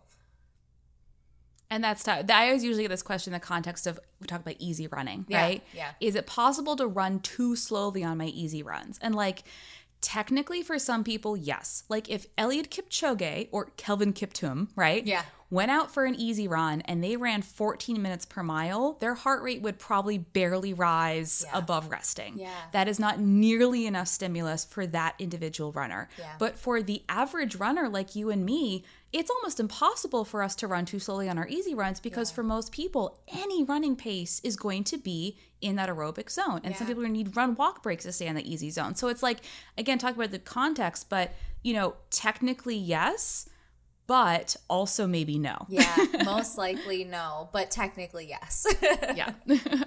And that's tough. I always usually get this question in the context of we talk about easy running, yeah, right? Yeah. Is it possible to run too slowly on my easy runs? And like technically for some people, yes. Like if Eliud Kipchoge or Kelvin Kiptum, right? Yeah went out for an easy run and they ran 14 minutes per mile, their heart rate would probably barely rise yeah. above resting. Yeah. That is not nearly enough stimulus for that individual runner. Yeah. But for the average runner like you and me, it's almost impossible for us to run too slowly on our easy runs because yeah. for most people, any running pace is going to be in that aerobic zone. And yeah. some people need run walk breaks to stay in the easy zone. So it's like, again, talk about the context, but you know, technically, yes but also maybe no. Yeah, [laughs] most likely no, but technically yes. yeah. [laughs]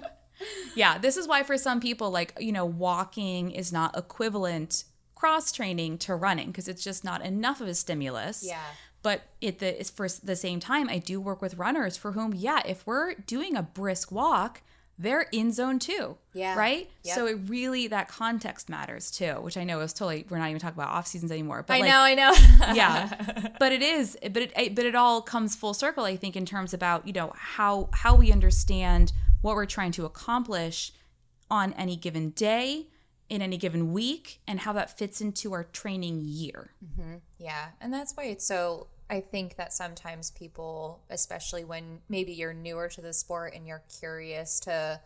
yeah, this is why for some people like, you know, walking is not equivalent cross training to running because it's just not enough of a stimulus. Yeah. But at the for the same time, I do work with runners for whom, yeah, if we're doing a brisk walk, they're in zone two. Yeah. Right? Yep. So it really that context matters too, which I know is totally we're not even talking about off seasons anymore. But I like, know, I know. [laughs] yeah. But it is, but it but it all comes full circle, I think, in terms about, you know, how how we understand what we're trying to accomplish on any given day, in any given week, and how that fits into our training year. Mm-hmm. Yeah. And that's why it's so I think that sometimes people, especially when maybe you're newer to the sport and you're curious to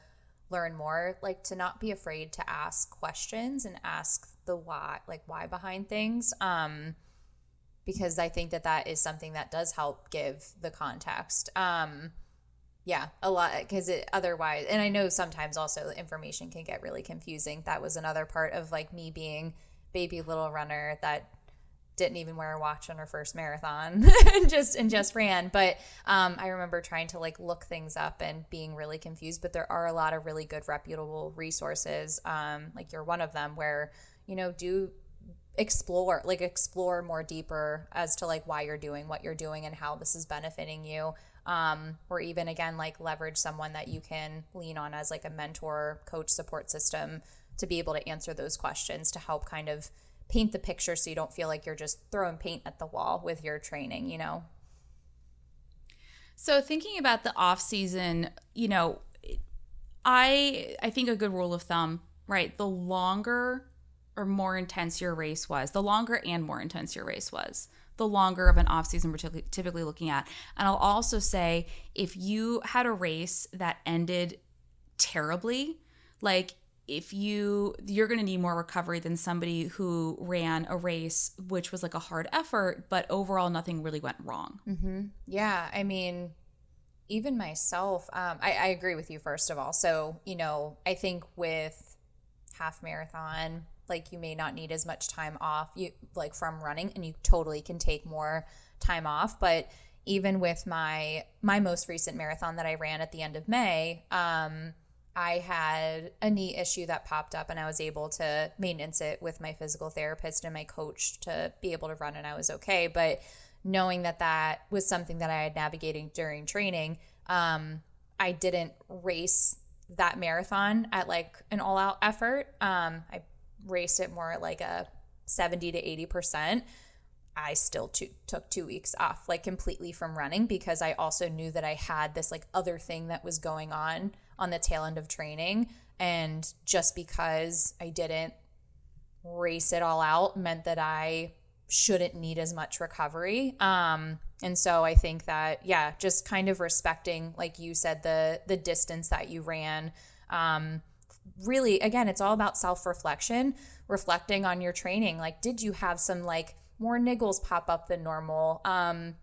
learn more, like to not be afraid to ask questions and ask the why, like why behind things. Um, because I think that that is something that does help give the context. Um, yeah, a lot because it otherwise, and I know sometimes also information can get really confusing. That was another part of like me being baby little runner that didn't even wear a watch on her first marathon [laughs] and just and just ran. But um, i remember trying to like look things up and being really confused but there are a lot of really good reputable resources um, like you're one of them where you know do explore like explore more deeper as to like why you're doing what you're doing and how this is benefiting you. Um, or even again like leverage someone that you can lean on as like a mentor coach support system to be able to answer those questions to help kind of paint the picture so you don't feel like you're just throwing paint at the wall with your training, you know? So thinking about the off season, you know, I I think a good rule of thumb, right? The longer or more intense your race was, the longer and more intense your race was, the longer of an off season we're typically looking at. And I'll also say if you had a race that ended terribly, like if you you're going to need more recovery than somebody who ran a race which was like a hard effort but overall nothing really went wrong mm-hmm. yeah i mean even myself um, I, I agree with you first of all so you know i think with half marathon like you may not need as much time off you like from running and you totally can take more time off but even with my my most recent marathon that i ran at the end of may um I had a knee issue that popped up and I was able to maintenance it with my physical therapist and my coach to be able to run and I was okay. But knowing that that was something that I had navigating during training, um, I didn't race that marathon at like an all out effort. Um, I raced it more at like a 70 to 80%. I still two, took two weeks off, like completely from running, because I also knew that I had this like other thing that was going on on the tail end of training. And just because I didn't race it all out meant that I shouldn't need as much recovery. Um, and so I think that yeah, just kind of respecting, like you said, the the distance that you ran. Um, really, again, it's all about self reflection, reflecting on your training. Like, did you have some like more niggles pop up than normal? Um,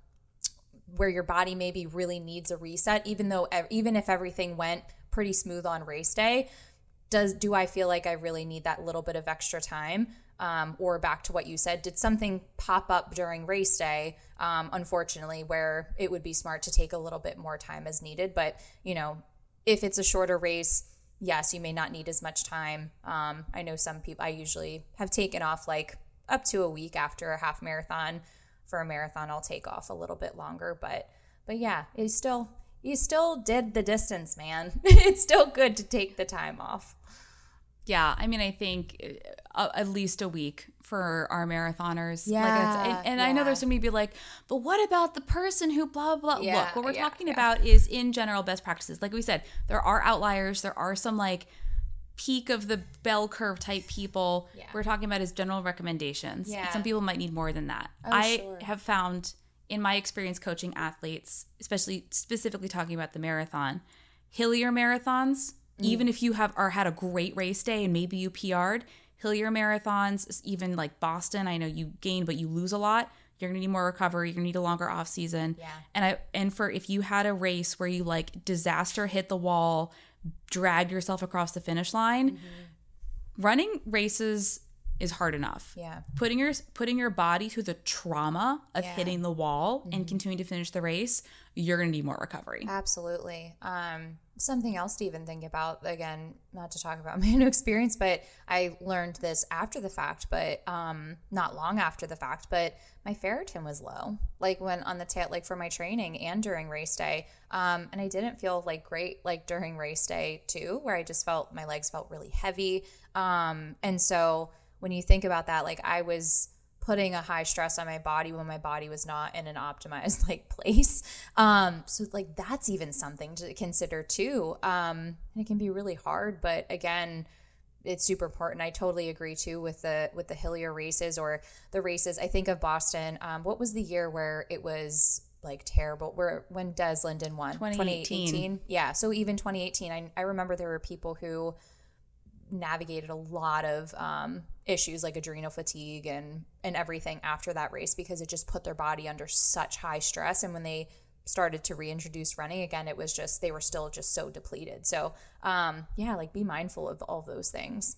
where your body maybe really needs a reset, even though even if everything went pretty smooth on race day, does do I feel like I really need that little bit of extra time? Um, or back to what you said, did something pop up during race day, um, unfortunately, where it would be smart to take a little bit more time as needed? But, you know, if it's a shorter race, yes, you may not need as much time. Um, I know some people, I usually have taken off like up to a week after a half marathon. For a marathon, I'll take off a little bit longer. But, but yeah, it's still, you still did the distance, man. [laughs] it's still good to take the time off. Yeah, I mean, I think uh, at least a week for our marathoners. Yeah, like and, and yeah. I know there's some people be like, but what about the person who blah blah? Yeah, Look, what we're yeah, talking about is in general best practices. Like we said, there are outliers. There are some like peak of the bell curve type people. We're talking about is general recommendations. Yeah. Some people might need more than that. Oh, I sure. have found in my experience coaching athletes, especially specifically talking about the marathon, hillier marathons, Mm. even if you have or had a great race day and maybe you PR'd, hillier marathons, even like Boston, I know you gain but you lose a lot. You're gonna need more recovery. You're gonna need a longer off season. Yeah. And I and for if you had a race where you like disaster hit the wall, dragged yourself across the finish line, running races is hard enough. Yeah. Putting your putting your body through the trauma of Yeah. Mm-hmm. hitting the wall and continuing to finish the race, you're gonna need more recovery. Absolutely. Um, something else to even think about. Again, not to talk about [laughs] my own experience, but I learned this after the fact, but um, not long after the fact. But my ferritin was low, like when on the tail, like for my training and during race day. Um, and I didn't feel like great, like during race day too, where I just felt my legs felt really heavy. Um, and so when you think about that, like I was putting a high stress on my body when my body was not in an optimized [laughs] like place. Um so like that's even something to consider too. Um and it can be really hard but again it's super important. I totally agree too with the with the hillier races or the races i think of boston. Um what was the year where it was like terrible? Where when des linden won? 2018. yeah so even 2018 I, I remember there were people who navigated a lot of um, issues like adrenal fatigue and and everything after that race because it just put their body under such high stress. And when they started to reintroduce running again it was just they were still just so depleted. So um yeah like be mindful of all those things.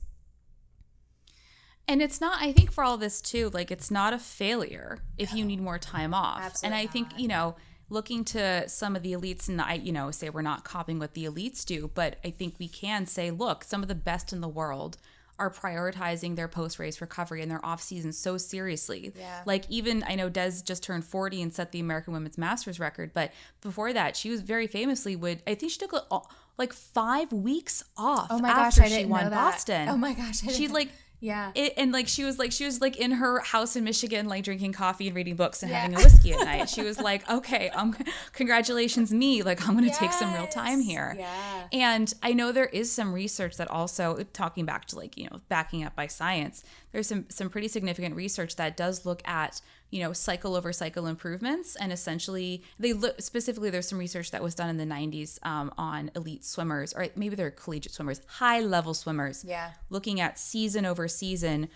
And it's not, I think for all this too, like it's not a failure if you need more time off. Absolutely and I think, you know, looking to some of the elites, and I, you know, say we're not copying what the elites do, but I think we can say, look, some of the best in the world are prioritizing their post race recovery and their off season so seriously. Yeah. Like even I know Des just turned 40 and set the American Women's Masters record, but before that, she was very famously would I think she took a, like 5 weeks off oh my gosh after i she didn't won know that. Boston. oh my gosh I She like yeah it, and like she was like she was like in her house in Michigan, like drinking coffee and reading books and Yeah. having a whiskey at night. She was [laughs] like, "Okay, um, congratulations, me! Like I'm going to take some real time here." Yeah. And I know there is some research that also talking back to like you know backing up by science. There's some some pretty significant research that does look at you know cycle over cycle improvements. And essentially they look specifically there's some research that was done in the 90s um, on elite swimmers or maybe they're collegiate swimmers high level swimmers. Yeah. looking at season over season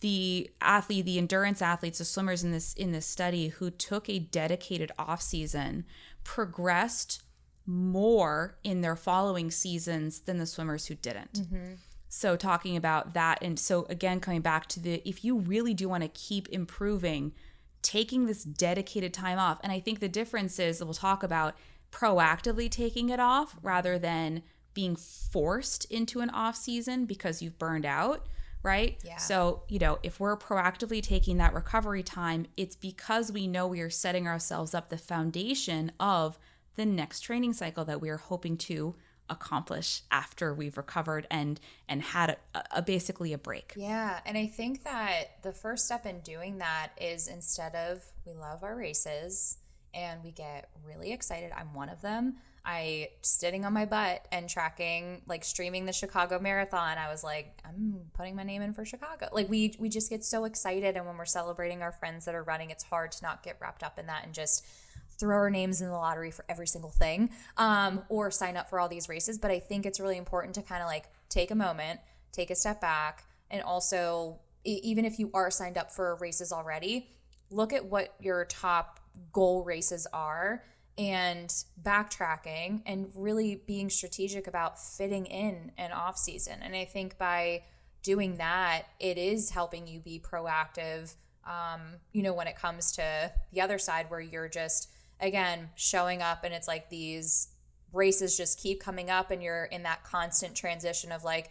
the athlete the endurance athletes the swimmers in this in this study who took a dedicated off season progressed more in their following seasons than the swimmers who didn't so talking about that and so again coming back to the if you really do want to keep improving taking this dedicated time off and i think the difference is that we'll talk about proactively taking it off rather than being forced into an off season because you've burned out right Yeah. so you know if we're proactively taking that recovery time it's because we know we are setting ourselves up the foundation of the next training cycle that we are hoping to accomplish after we've recovered and and had a, a basically a break. Yeah, and I think that the first step in doing that is instead of we love our races and we get really excited. I'm one of them. I sitting on my butt and tracking like streaming the Chicago Marathon. I was like, I'm putting my name in for Chicago. Like we we just get so excited and when we're celebrating our friends that are running, it's hard to not get wrapped up in that and just throw our names in the lottery for every single thing um, or sign up for all these races. But I think it's really important to kind of like take a moment, take a step back, and also, even if you are signed up for races already, look at what your top goal races are and backtracking and really being strategic about fitting in an off season. And I think by doing that, it is helping you be proactive. Um, you know, when it comes to the other side where you're just again showing up and it's like these races just keep coming up and you're in that constant transition of like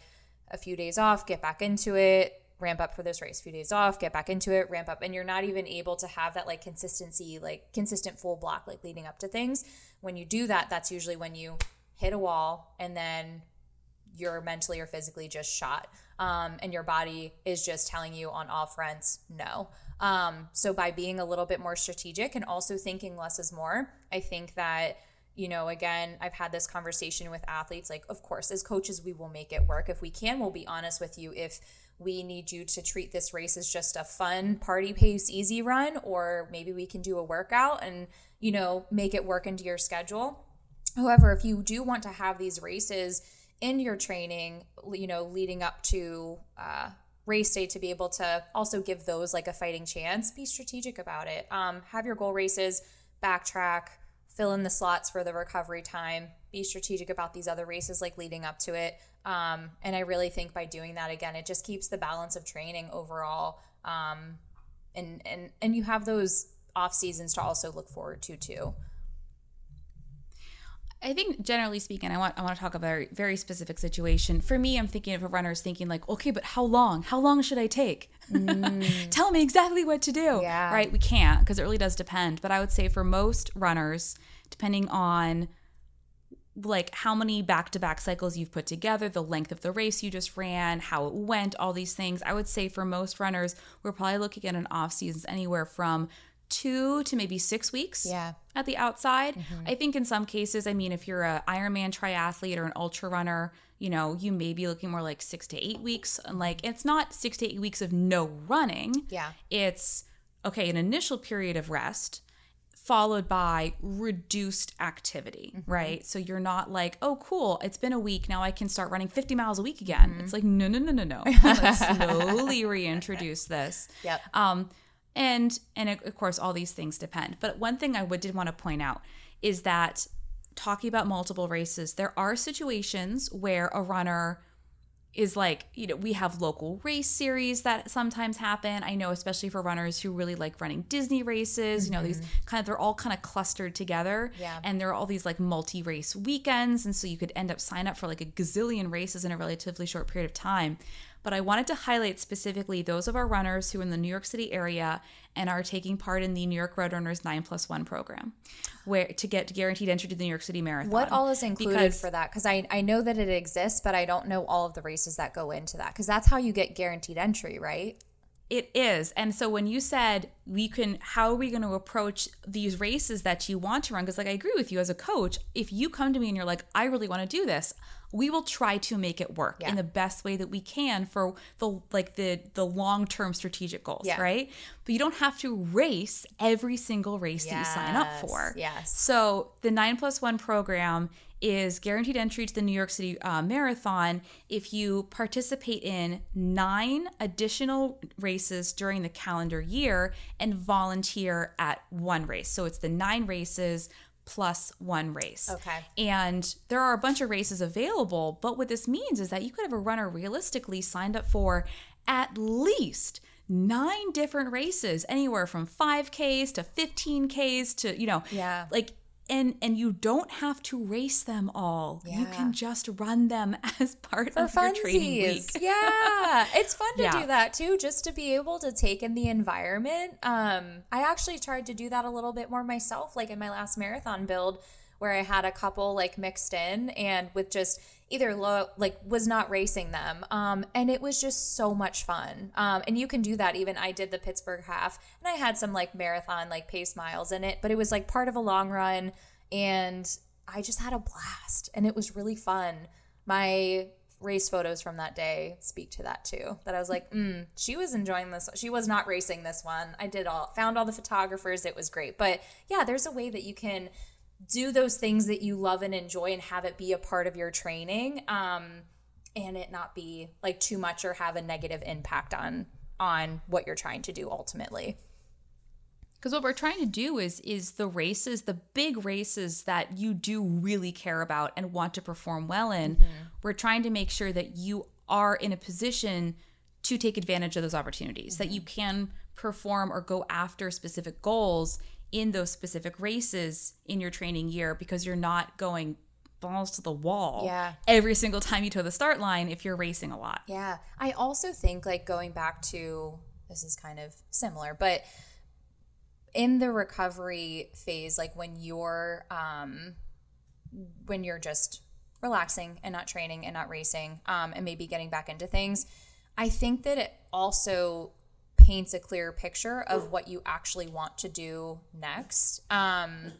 a few days off, get back into it, ramp up for this race, a few days off, get back into it, ramp up. And you're not even able to have that like consistency, like consistent full block, like leading up to things. When you do that, that's usually when you hit a wall and then you're mentally or physically just shot. Um, and your body is just telling you on all fronts, no. Um, so by being a little bit more strategic and also thinking less is more, I think that you know, again, I've had this conversation with athletes. Like, of course, as coaches, we will make it work. If we can, we'll be honest with you. If we need you to treat this race as just a fun party pace, easy run, or maybe we can do a workout and, you know, make it work into your schedule. However, if you do want to have these races in your training, you know, leading up to uh, race day to be able to also give those like a fighting chance, be strategic about it. Um, have your goal races, backtrack, fill in the slots for the recovery time, be strategic about these other races like leading up to it. Um, and I really think by doing that again, it just keeps the balance of training overall. Um, and and and you have those off seasons to also look forward to too. I think generally speaking, I want I want to talk about a very, specific situation. For me, I'm thinking of a runner runner's thinking like, okay, but how long? How long should I take? Mm. [laughs] Tell me exactly what to do. Yeah. Right? We can't because it really does depend. But I would say for most runners, depending on like how many back-to-back cycles you've put together, the length of the race you just ran, how it went, all these things. I would say for most runners, we're probably looking at an off season anywhere from two to maybe six weeks yeah. at the outside. Mm-hmm. I think in some cases, I mean, if you're a Ironman triathlete or an ultra runner, you know, you may be looking more like six to eight weeks. And like, it's not six to eight weeks of no running. Yeah. It's okay, an initial period of rest followed by reduced activity, mm-hmm. right? So you're not like, oh, cool, it's been a week. Now I can start running 50 miles a week again. Mm-hmm. It's like, no, no, no, no, no. [laughs] Let's slowly reintroduce this. Yep. Um, and and of course all these things depend but one thing i would did want to point out is that talking about multiple races there are situations where a runner is like you know we have local race series that sometimes happen i know especially for runners who really like running disney races mm-hmm. you know these mm-hmm. kind of they're all kind of clustered together yeah. and there are all these like multi-race weekends and so you could end up sign up for like a gazillion races in a relatively short period of time but I wanted to highlight specifically those of our runners who are in the New York City area and are taking part in the New York Roadrunners 9 plus 1 program where to get guaranteed entry to the New York City Marathon. What all is included because, for that? Because I, I know that it exists, but I don't know all of the races that go into that because that's how you get guaranteed entry, right? It is. And so when you said we can, how are we going to approach these races that you want to run? Because, like, I agree with you as a coach. If you come to me and you're like, I really want to do this, we will try to make it work yeah. in the best way that we can for the like the the long-term strategic goals yeah. right but you don't have to race every single race yes. that you sign up for yes so the 9 plus 1 program is guaranteed entry to the New York City uh, Marathon if you participate in nine additional races during the calendar year and volunteer at one race. So it's the nine races plus one race. Okay. And there are a bunch of races available, but what this means is that you could have a runner realistically signed up for at least nine different races, anywhere from 5Ks to 15Ks to, you know, yeah. like and and you don't have to race them all. Yeah. You can just run them [laughs] as part For of funsies. your training week. [laughs] yeah, it's fun to yeah. do that too, just to be able to take in the environment. Um, I actually tried to do that a little bit more myself, like in my last marathon build where I had a couple like mixed in and with just either low like was not racing them um, and it was just so much fun. Um, and you can do that even i did the pittsburgh half and i had some like marathon like pace miles in it but it was like part of a long run and i just had a blast and it was really fun. My race photos from that day speak to that too that i was like mm, she was enjoying this she was not racing this one. I did all found all the photographers it was great. But yeah there's a way that you can do those things that you love and enjoy and have it be a part of your training um, and it not be like too much or have a negative impact on on what you're trying to do ultimately because what we're trying to do is is the races the big races that you do really care about and want to perform well in mm-hmm. we're trying to make sure that you are in a position to take advantage of those opportunities mm-hmm. that you can perform or go after specific goals in those specific races in your training year because you're not going balls to the wall yeah. every single time you toe the start line if you're racing a lot. Yeah. I also think like going back to this is kind of similar, but in the recovery phase like when you're um when you're just relaxing and not training and not racing um and maybe getting back into things, I think that it also paints a clearer picture of what you actually want to do next. Um,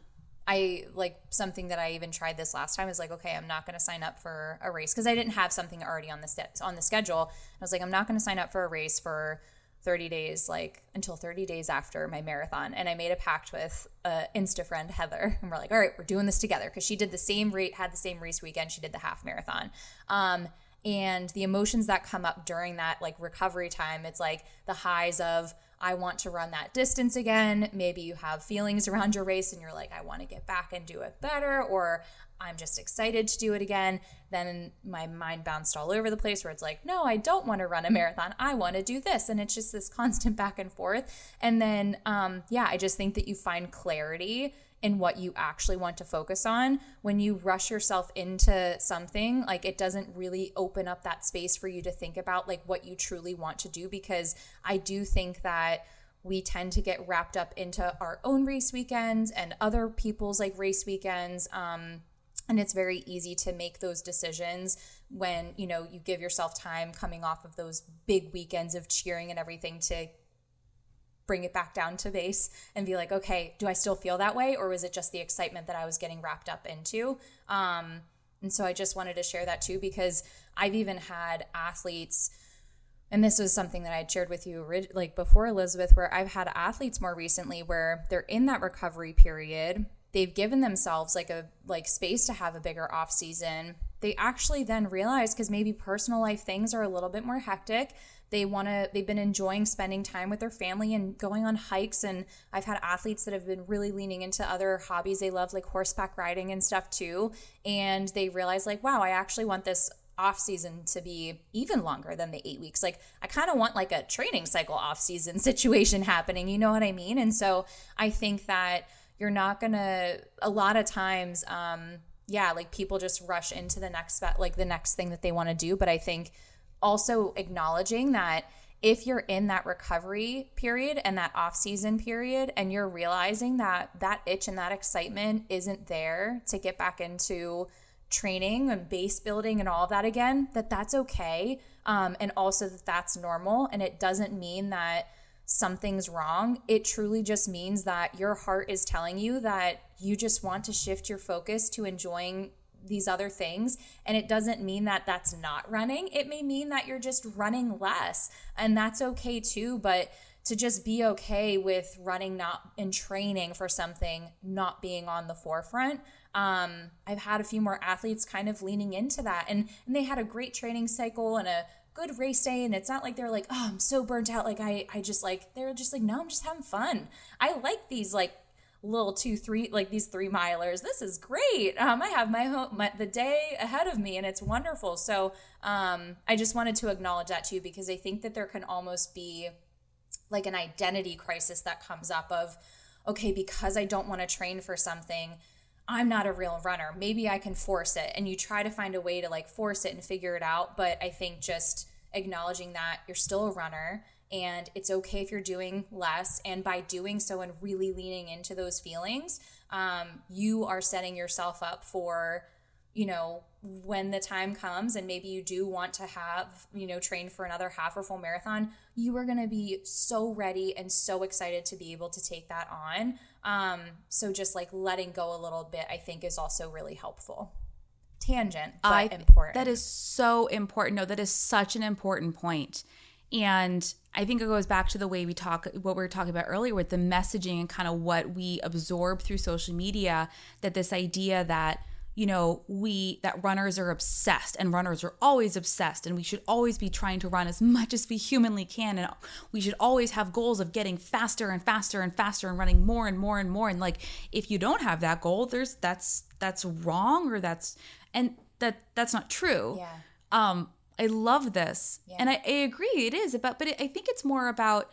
I like something that I even tried this last time is like, okay, I'm not going to sign up for a race because I didn't have something already on the st- on the schedule. I was like, I'm not going to sign up for a race for 30 days, like until 30 days after my marathon. And I made a pact with uh, Insta friend Heather, and we're like, all right, we're doing this together because she did the same rate, had the same race weekend. She did the half marathon. Um, and the emotions that come up during that like recovery time it's like the highs of i want to run that distance again. Maybe you have feelings around your race and you're like i want to get back and do it better or i'm just excited to do it again. Then my mind bounced all over the place where it's like no i don't want to run a marathon. I want to do this. And it's just this [laughs] constant back and forth. And then um, yeah i just think that you find clarity in what you actually want to focus on. When you rush yourself into something, like it doesn't really open up that space for you to think about like what you truly want to do because I do think that we tend to get wrapped up into our own race weekends and other people's like race weekends um and it's very easy to make those decisions when you know you give yourself time coming off of those big weekends of cheering and everything to bring it back down to base and be like, okay, do I still feel that way? Or was it just the excitement that I was getting wrapped up into? Um, and so I just wanted to share that too, because I've even had athletes, and this was something that I had shared with you like before, Elizabeth, where I've had athletes more recently where they're in that recovery period. They've given themselves like a like space to have a bigger off season. They actually then realize because maybe personal life things are a little bit more hectic they want to they've been enjoying spending time with their family and going on hikes and i've had athletes that have been really leaning into other hobbies. They love like horseback riding and stuff too and they realize like wow i actually want this off season to be even longer than the eight weeks. Like i kind of want like a training cycle off season [laughs] situation happening you know what i mean? And so i think that you're not gonna a lot of times um yeah like people just rush into the next like the next thing that they want to do but i think also acknowledging that if you're in that recovery period and that off season period and you're realizing that that itch and that excitement isn't there to get back into training and base building and all of that again that that's okay um, and also that that's normal. And it doesn't mean that something's wrong. It truly just means that your heart is telling you that you just want to shift your focus to enjoying these other things. And it doesn't mean that that's not running. It may mean that you're just running less. And that's okay too. But to just be okay with running not in training for something not being on the forefront. Um, I've had a few more athletes kind of leaning into that. And, and they had a great training cycle and a good race day and it's not like they're like oh i'm so burnt out like i i just like they're just like no i'm just having fun i like these like little two three like these three milers. This is great. Um, i have my home my, the day ahead of me and it's wonderful. So um, i just wanted to acknowledge that too because i think that there can almost be like an identity crisis that comes up of okay because i don't want to train for something i'm not a real runner. Maybe i can force it. And you try to find a way to like force it and figure it out. But i think just acknowledging that you're still a runner and it's okay if you're doing less. And by doing so and really leaning into those feelings um, you are setting yourself up for you know when the time comes and maybe you do want to have you know train for another half or full marathon you are going to be so ready and so excited to be able to take that on. Um, so just like letting go a little bit i think is also really helpful. Tangent but I, important. That is so important. No that is such an important point and I think it goes back to the way we talk, what we were talking about earlier with the messaging and kind of what we absorb through social media. That this idea that you know, we that runners are obsessed and runners are always obsessed and we should always be trying to run as much as we humanly can and we should always have goals of getting faster and faster and faster and running more and more and more and like if you don't have that goal there's that's that's wrong or that's and that that's not true. Yeah. Um I love this. Yeah. And I, I agree it is about but it, I think it's more about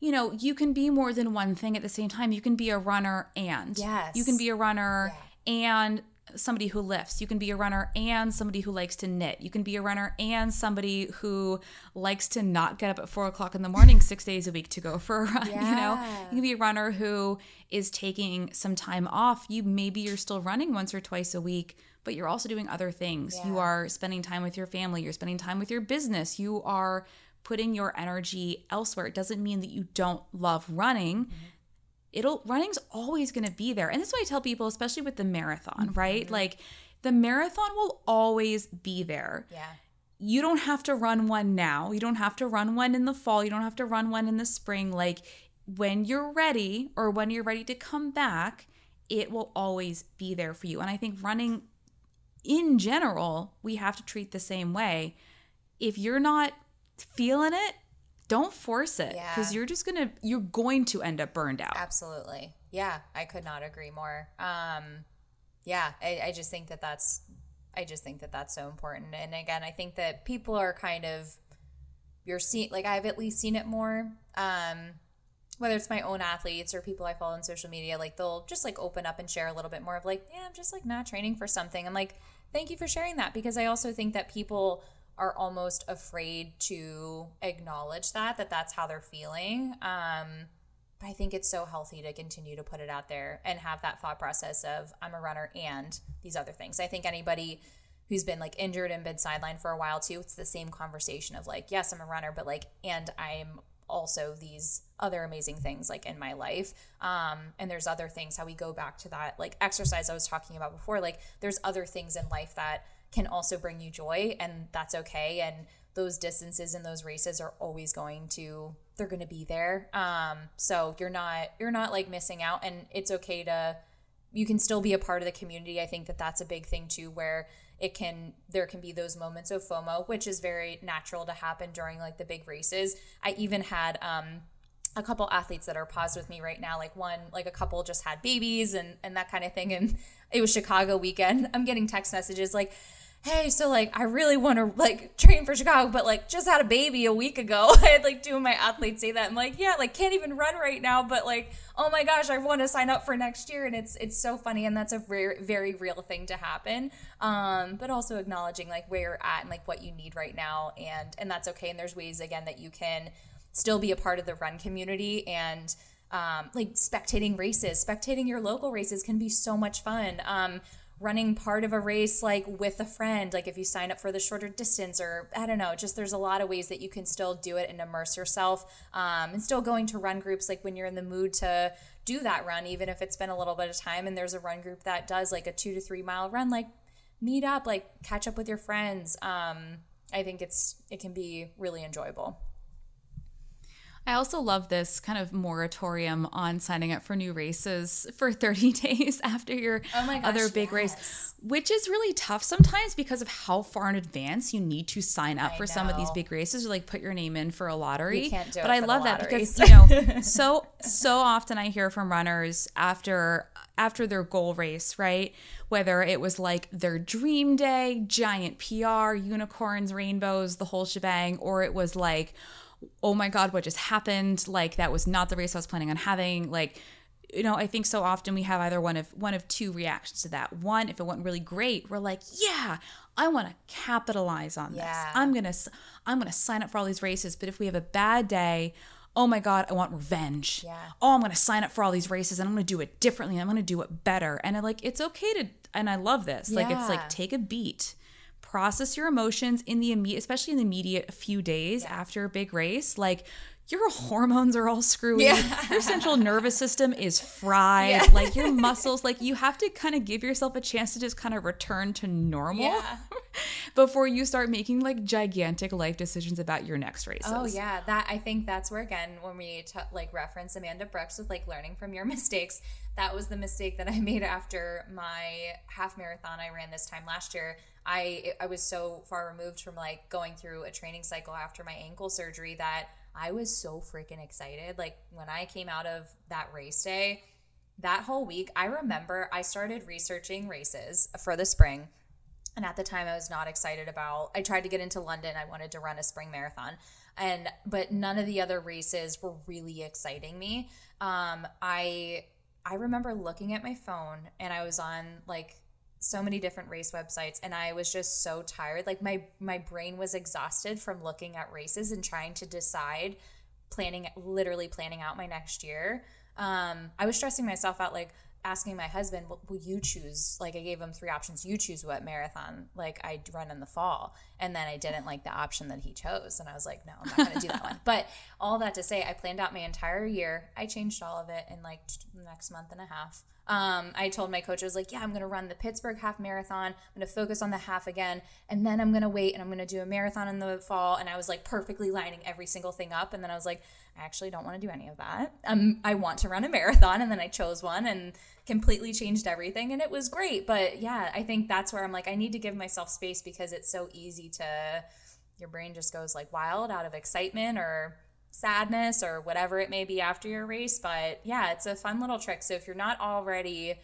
you know, you can be more than one thing at the same time. You can be a runner and yes. you can be a runner yeah. and somebody who lifts. You can be a runner and somebody who likes to knit. You can be a runner and somebody who likes to not get up at four o'clock in the morning six days a week to go for a run. Yeah. [laughs] You know, you can be a runner who is taking some time off. You maybe you're still running once or twice a week, but you're also doing other things. Yeah. You are spending time with your family. You're spending time with your business. You are putting your energy elsewhere. It doesn't mean that you don't love running. Mm-hmm it'll running's always going to be there. And that's why I tell people, especially with the marathon, mm-hmm. right? Like the marathon will always be there. Yeah. You don't have to run one now. You don't have to run one in the fall. You don't have to run one in the spring. Like when you're ready or when you're ready to come back, it will always be there for you. And I think running in general, we have to treat the same way. If you're not feeling it, don't force it because yeah. you're just gonna you're going to end up burned out. Absolutely. Yeah i could not agree more. Um yeah I, I just think that that's i just think that that's so important. And again i think that people are kind of you're seeing like i've at least seen it more. Um whether it's my own athletes or people I follow on social media, like they'll just like open up and share a little bit more of like, yeah, I'm just like not training for something. I'm like, thank you for sharing that because I also think that people are almost afraid to acknowledge that that that's how they're feeling um but i think it's so healthy to continue to put it out there and have that thought process of i'm a runner and these other things i think anybody who's been like injured and been sidelined for a while too it's the same conversation of like yes i'm a runner but like and i'm also these other amazing things like in my life. Um and there's other things how we go back to that like exercise i was talking about before like there's other things in life that can also bring you joy and that's okay. And those distances and those races are always going to they're going to be there. Um so you're not you're not like missing out and it's okay to you can still be a part of the community. I think that that's a big thing too where it can there can be those moments of fomo which is very natural to happen during like the big races. I even had um a couple athletes that are paused with me right now like one like a couple just had babies and and that kind of thing and it was chicago weekend. I'm getting text messages like hey, so like I really want to like train for Chicago, but like just had a baby a week ago. [laughs] I had like two of my athletes say that. I'm like, yeah, like can't even run right now, but like, oh my gosh, I want to sign up for next year, and it's it's so funny, and that's a very very real thing to happen. Um, but also acknowledging like where you're at and like what you need right now, and and that's okay. And there's ways again that you can still be a part of the run community and um, like spectating races, spectating your local races can be so much fun. Um, running part of a race like with a friend like if you sign up for the shorter distance or i don't know just there's a lot of ways that you can still do it and immerse yourself um, and still going to run groups like when you're in the mood to do that run even if it's been a little bit of time and there's a run group that does like a two to three mile run like meet up like catch up with your friends. Um, i think it's it can be really enjoyable I also love this kind of moratorium on signing up for new races for [laughs] 30 days after your oh gosh, other big yes. race, which is really tough sometimes because of how far in advance you need to sign up I for know. some of these big races or like put your name in for a lottery. You can't do but I love that because, you know, [laughs] so so often I hear from runners after after their goal race, right? Whether it was like their dream day, giant PR, unicorns, rainbows, the whole shebang, or it was like oh my God, what just happened? Like that was not the race I was planning on having. Like, you know, I think so often we have either one of one of two reactions to that. One, if it went really great, we're like, yeah, I want to capitalize on this. I'm gonna I'm gonna sign up for all these races. But if we have a bad day, oh my God, I want revenge. Yeah. Oh, I'm going to sign up for all these races and I'm going to do it differently. I'm going to do it better. And I like, it's okay to, and I love this. Like, it's like, take a beat, process your emotions in the immediate, especially in the immediate few days after a big race. Like, your hormones are all screwy. Your central nervous system is fried. Like your muscles, like you have to kind of give yourself a chance to just kind of return to normal Yeah. [laughs] before you start making like gigantic life decisions about your next races. Oh yeah, that I think that's where again when we t- like reference Amanda Brooks with like learning from your [laughs] mistakes. That was the mistake that I made after my half marathon I ran this time last year. I I was so far removed from like going through a training cycle after my ankle surgery that I was so freaking excited. Like when I came out of that race day, that whole week, I remember I started researching races for the spring. And at the time I was not excited about I tried to get into London. I wanted to run a spring marathon. And but none of the other races were really exciting me. Um I I remember looking at my phone and I was on like so many different race websites and I was just so tired. Like my my brain was exhausted from looking at races and trying to decide planning literally planning out my next year. Um I was stressing myself out like asking my husband, "Will will you choose?" Like I gave him three options. You choose what marathon like I'd run in the fall, and then I didn't like the option that he chose, and I was like, "No, I'm not going to do that one." [laughs] But all that to say, I planned out my entire year. I changed all of it in like next month and a half. Um, I told my coach, I was like, "Yeah, I'm going to run the Pittsburgh half marathon. I'm going to focus on the half again, and then I'm going to wait and I'm going to do a marathon in the fall." And I was like perfectly lining every single thing up, and then I was like, I actually don't want to do any of that. Um, I want to run a marathon, and then I chose one and completely changed everything, and it was great. But yeah, I think that's where I'm like, I need to give myself space because it's so easy to your brain just goes like wild out of excitement or sadness or whatever it may be after your race. But yeah, it's a fun little trick. So if you're not already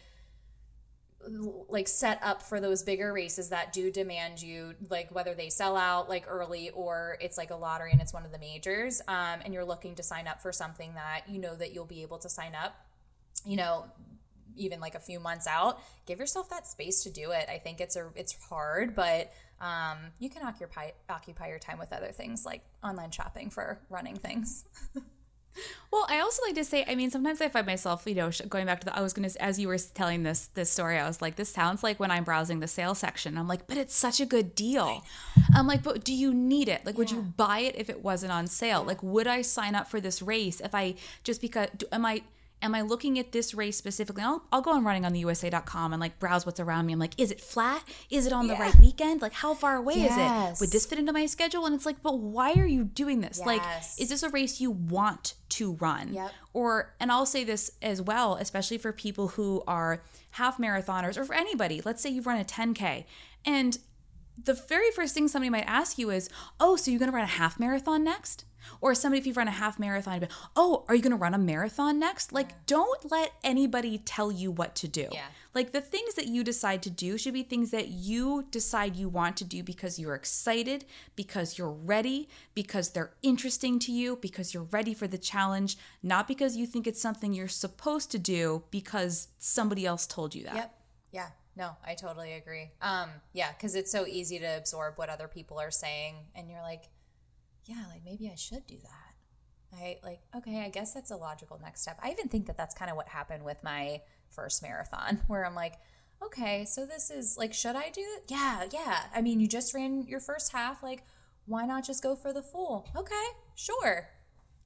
like set up for those bigger races that do demand you like whether they sell out like early or it's like a lottery and it's one of the majors um, and you're looking to sign up for something that you know that you'll be able to sign up you know even like a few months out give yourself that space to do it i think it's a it's hard but um, you can occupy occupy your time with other things like online shopping for running things [laughs] Well, I also like to say, I mean, sometimes I find myself, you know, going back to the, I was going to, as you were telling this this story, I was like, this sounds like when I'm browsing the sale section. I'm like, but it's such a good deal. I'm like, but do you need it? Like, would you buy it if it wasn't on sale? Like, would I sign up for this race if I just because, do, am I, am I looking at this race specifically? I'll, I'll go on running in the USA.com and like browse what's around me. I'm like, is it flat? Is it on the Yeah. right weekend? Like, how far away is it? Would this fit into my schedule? And it's like, but why are you doing this? Like, is this a race you want to run? Yep. Or, and I'll say this as well, especially for people who are half marathoners or for anybody. Let's say you've run a 10K and the very first thing somebody might ask you is, Oh, so you're going to run a half marathon next? Or somebody, if you've run a half marathon, be, Oh, are you going to run a marathon next? Like, don't let anybody tell you what to do. Yeah. Like, the things that you decide to do should be things that you decide you want to do because you're excited, because you're ready, because they're interesting to you, because you're ready for the challenge, not because you think it's something you're supposed to do because somebody else told you that. Yep. Yeah. No, I totally agree. Um, yeah, because it's so easy to absorb what other people are saying, and you're like, yeah, like maybe I should do that. I like, okay, I guess that's a logical next step. I even think that that's kind of what happened with my first marathon, [laughs] where I'm like, okay, so this is like, should I do it? Yeah, yeah. I mean, you just ran your first half, like, why not just go for the full? Okay, sure,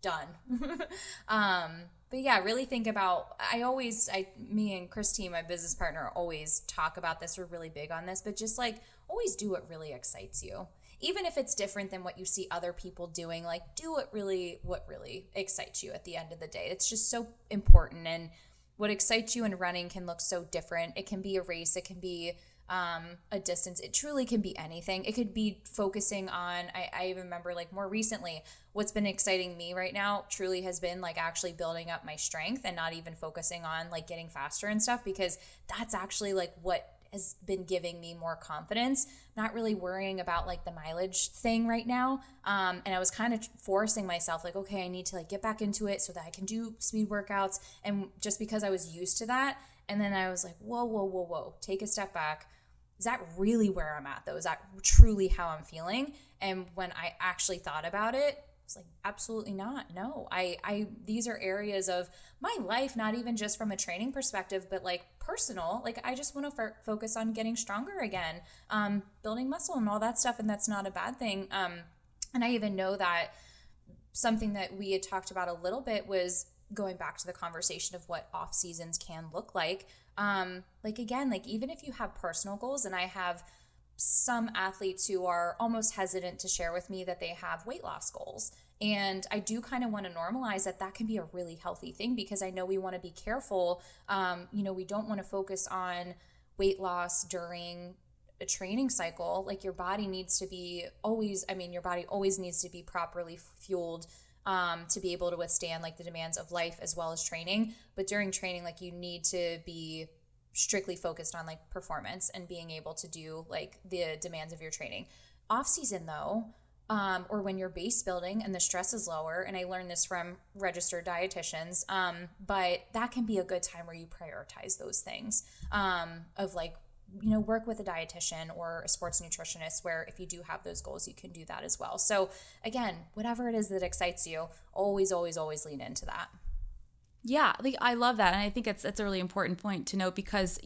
done. [laughs] um, but yeah, really think about. I always, I, me and Christine, my business partner, always talk about this. We're really big on this, but just like always do what really excites you, even if it's different than what you see other people doing. Like do what really, what really excites you at the end of the day. It's just so important, and what excites you in running can look so different. It can be a race. It can be um, a distance. It truly can be anything. It could be focusing on, I, I remember like more recently, what's been exciting me right now truly has been like actually building up my strength and not even focusing on like getting faster and stuff because that's actually like what has been giving me more confidence not really worrying about like the mileage thing right now um, and i was kind of forcing myself like okay i need to like get back into it so that i can do speed workouts and just because i was used to that and then i was like whoa whoa whoa whoa take a step back is that really where I'm at though? Is that truly how I'm feeling? And when I actually thought about it, was like, absolutely not. No, I, I, these are areas of my life, not even just from a training perspective, but like personal. Like, I just want to f- focus on getting stronger again, um, building muscle and all that stuff. And that's not a bad thing. Um, and I even know that something that we had talked about a little bit was going back to the conversation of what off seasons can look like. Um, like, again, like, even if you have personal goals, and I have, some athletes who are almost hesitant to share with me that they have weight loss goals. And I do kind of want to normalize that that can be a really healthy thing because I know we want to be careful. Um, you know, we don't want to focus on weight loss during a training cycle. Like your body needs to be always, I mean, your body always needs to be properly fueled um, to be able to withstand like the demands of life as well as training. But during training, like you need to be strictly focused on like performance and being able to do like the demands of your training. Off season though, um, or when you're base building and the stress is lower, and I learned this from registered dietitians, um, but that can be a good time where you prioritize those things um, of like you know work with a dietitian or a sports nutritionist where if you do have those goals you can do that as well so again whatever it is that excites you always always always lean into that yeah, like I love that, and I think it's it's a really important point to note because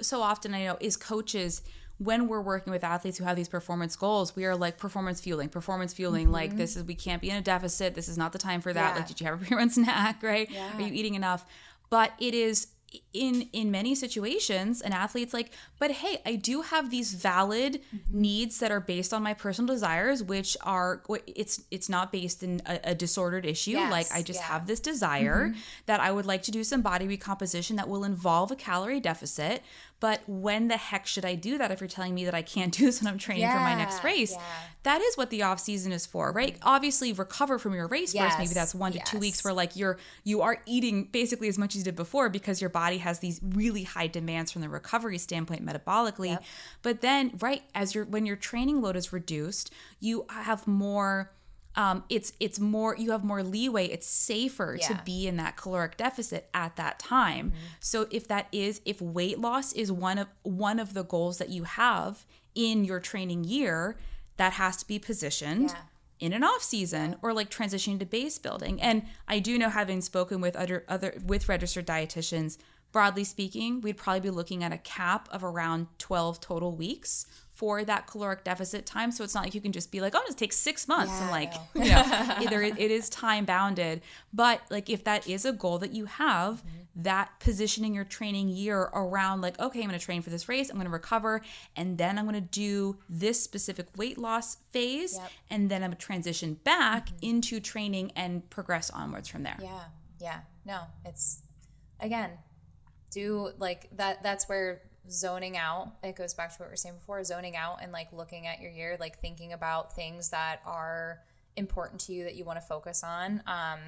so often I know is coaches when we're working with athletes who have these performance goals, we are like performance fueling, performance fueling. Mm-hmm. Like this is we can't be in a deficit. This is not the time for that. Yeah. Like, did you have a [laughs] pre-run snack? Right? Yeah. Are you eating enough? But it is in in many situations an athlete's like but hey i do have these valid mm-hmm. needs that are based on my personal desires which are it's it's not based in a, a disordered issue yes, like i just yeah. have this desire mm-hmm. that i would like to do some body recomposition that will involve a calorie deficit but when the heck should I do that if you're telling me that I can't [laughs] do this when I'm training yeah, for my next race? Yeah. That is what the off season is for, right? Obviously, recover from your race yes, first. Maybe that's one to yes. two weeks where like you're you are eating basically as much as you did before because your body has these really high demands from the recovery standpoint metabolically. Yep. But then, right as you're when your training load is reduced, you have more um, it's it's more you have more leeway it's safer yeah. to be in that caloric deficit at that time mm-hmm. so if that is if weight loss is one of one of the goals that you have in your training year that has to be positioned yeah. in an off season or like transitioning to base building and i do know having spoken with other other with registered dietitians broadly speaking we'd probably be looking at a cap of around 12 total weeks for that caloric deficit time. So it's not like you can just be like, oh, just take six months yeah, and like, no. you know, [laughs] either it, it is time bounded. But like if that is a goal that you have, mm-hmm. that positioning your training year around like, okay, I'm going to train for this race, I'm going to recover, and then I'm going to do this specific weight loss phase, yep. and then I'm going to transition back mm-hmm. into training and progress onwards from there. Yeah, yeah. No, it's again, do like that. That's where zoning out it goes back to what we were saying before zoning out and like looking at your year like thinking about things that are important to you that you want to focus on um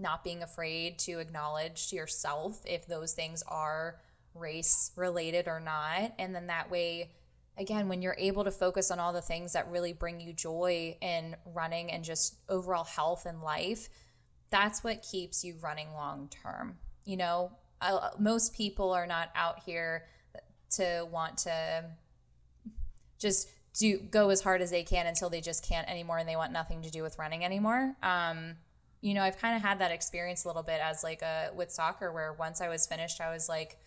not being afraid to acknowledge to yourself if those things are race related or not. And then that way again when you're able to focus on all the things that really bring you joy in running and just overall health and life that's what keeps you running long term you know? I, most people are not out here to want to just do go as hard as they can until they just can't anymore and they want nothing to do with running anymore. Um, you know, I've kind of had that experience a little bit as like a with soccer where once I was finished, I was like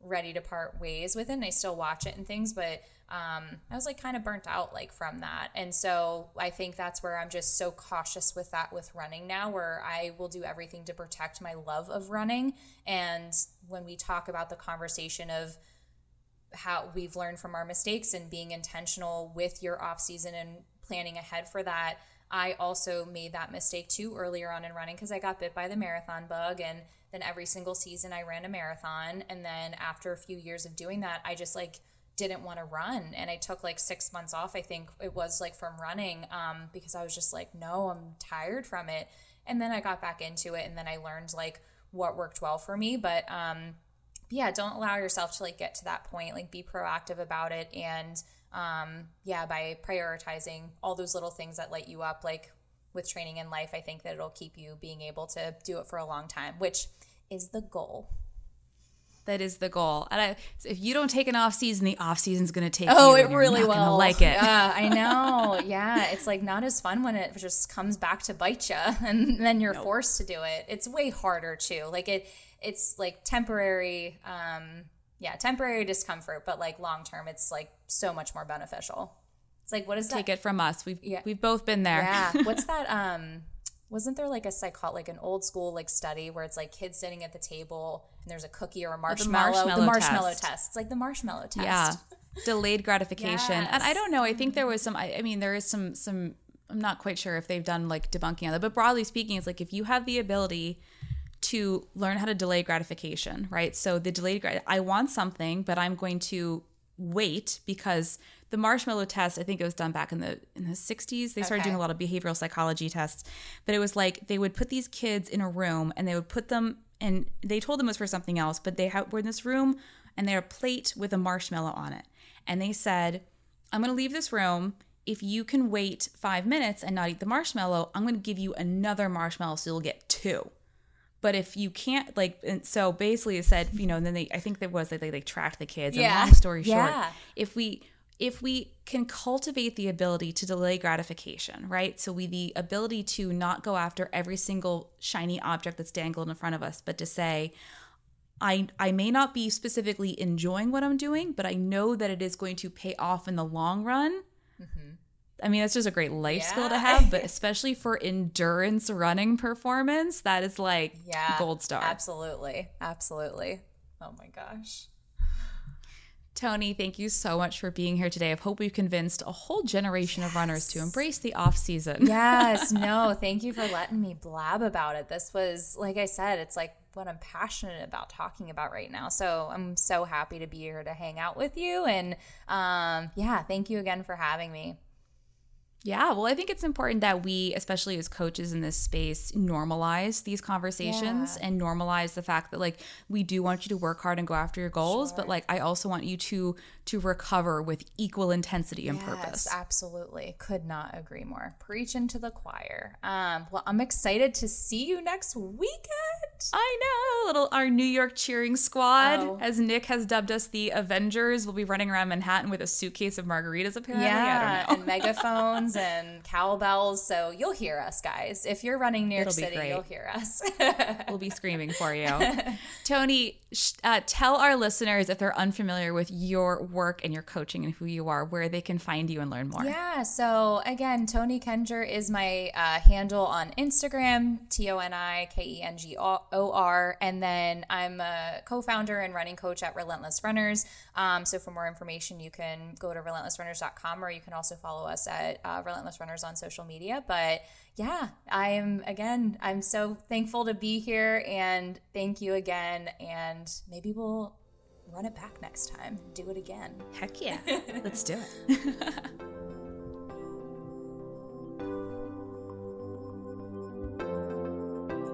ready to part ways with it. And I still watch it and things, but um, I was like kind of burnt out like from that. And so I think that's where I'm just so cautious with that with running now, where I will do everything to protect my love of running. And when we talk about the conversation of how we've learned from our mistakes and being intentional with your off season and planning ahead for that. I also made that mistake too earlier on in running because I got bit by the marathon bug and then every single season I ran a marathon. And then after a few years of doing that I just like didn't want to run. And I took like 6 months off I think it was like from running um because I was just like no I'm tired from it. And then I got back into it and then I learned like what worked well for me. But um yeah, don't allow yourself to like get to that point. Like be proactive about it and um yeah, by prioritizing all those little things that light you up like with training in life, I think that it'll keep you being able to do it for a long time, which is the goal. That is the goal. And I, if you don't take an off season, the off season's going to take Oh, you. it you're really gonna will. like it. Yeah, I [laughs] know. Yeah, it's like not as fun when it just comes back to bite you, [laughs] and then you're forced to do it. It's way harder too. Like it, it's like temporary. Um, yeah, temporary discomfort, but like long term, it's like so much more beneficial. It's like what is that? Take it from us. We've Yeah. we've both been there. Yeah. [laughs] What's that? Um, wasn't there like a psycho like an old school like study where it's like kids sitting at the table and there's a cookie or a marshmallow? marshmallow the marshmallow test. test. It's like the marshmallow test. Yeah. Delayed [laughs] gratification. And I don't know. I think there mm-hmm. was some I, I mean there is some some I'm not quite sure if they've done like debunking on that, but broadly speaking, it's like if you have the ability to learn how to delay gratification, right? So the delayed I want something, but I'm going to wait because the marshmallow test, I think it was done back in the in the 60s. They started Okay. doing a lot of behavioral psychology tests, but it was like they would put these kids in a room and they would put them and they told them it was for something else, but they had, were in this room and they had a plate with a marshmallow on it. And they said, I'm going to leave this room. If you can wait five minutes and not eat the marshmallow, I'm going to give you another marshmallow so you'll get two. But if you can't, like, and so basically it said, you know, and then they, I think there was that they like tracked the kids. Yeah. And long story short, Yeah. if we, if we can cultivate the ability to delay gratification, right? So we the ability to not go after every single shiny object that's dangled in front of us, but to say, I I may not be specifically enjoying what I'm doing, but I know that it is going to pay off in the long run. Mm-hmm. I mean, that's just a great life skill to have, but [laughs] especially for endurance running performance, that is like Yeah. gold star. Absolutely. Absolutely. Oh my gosh. Toni, thank you so much for being here today. I hope we've convinced a whole generation of runners to embrace the off season. Yes. [laughs] No, thank you for letting me blab about it. This was, like I said, it's like what I'm passionate about talking about right now. So I'm so happy to be here to hang out with you. And um, yeah, thank you again for having me. Yeah, well, I think it's important that we, especially as coaches in this space, normalize these conversations Yeah. and normalize the fact that like we do want you to work hard and go after your goals, but like I also want you to to recover with equal intensity and purpose. Absolutely. Could not agree more. Preach into the choir. Um, well, I'm excited to see you next weekend. I know, little our New York cheering squad, Oh. as Nick has dubbed us, the Avengers, will be running around Manhattan with a suitcase of margaritas. Apparently, Yeah, I don't know. and [laughs] megaphones and cowbells. So you'll hear us, guys. If you're running New York It'll City, you'll hear us. [laughs] we'll be screaming for you. [laughs] Toni, sh- uh, tell our listeners if they're unfamiliar with your work and your coaching and who you are, where they can find you and learn more. Yeah. So again, Toni Kengor is my uh, handle on Instagram, T O N I K E N G O R. And then I'm a co founder and running coach at Relentless Runners. Um, so for more information, you can go to relentlessrunners.com or you can also follow us at uh, Relentless Runners on social media. But yeah, I'm again, I'm so thankful to be here and thank you again. And maybe we'll run it back next time, do it again. Heck yeah. [laughs] Let's do it. [laughs]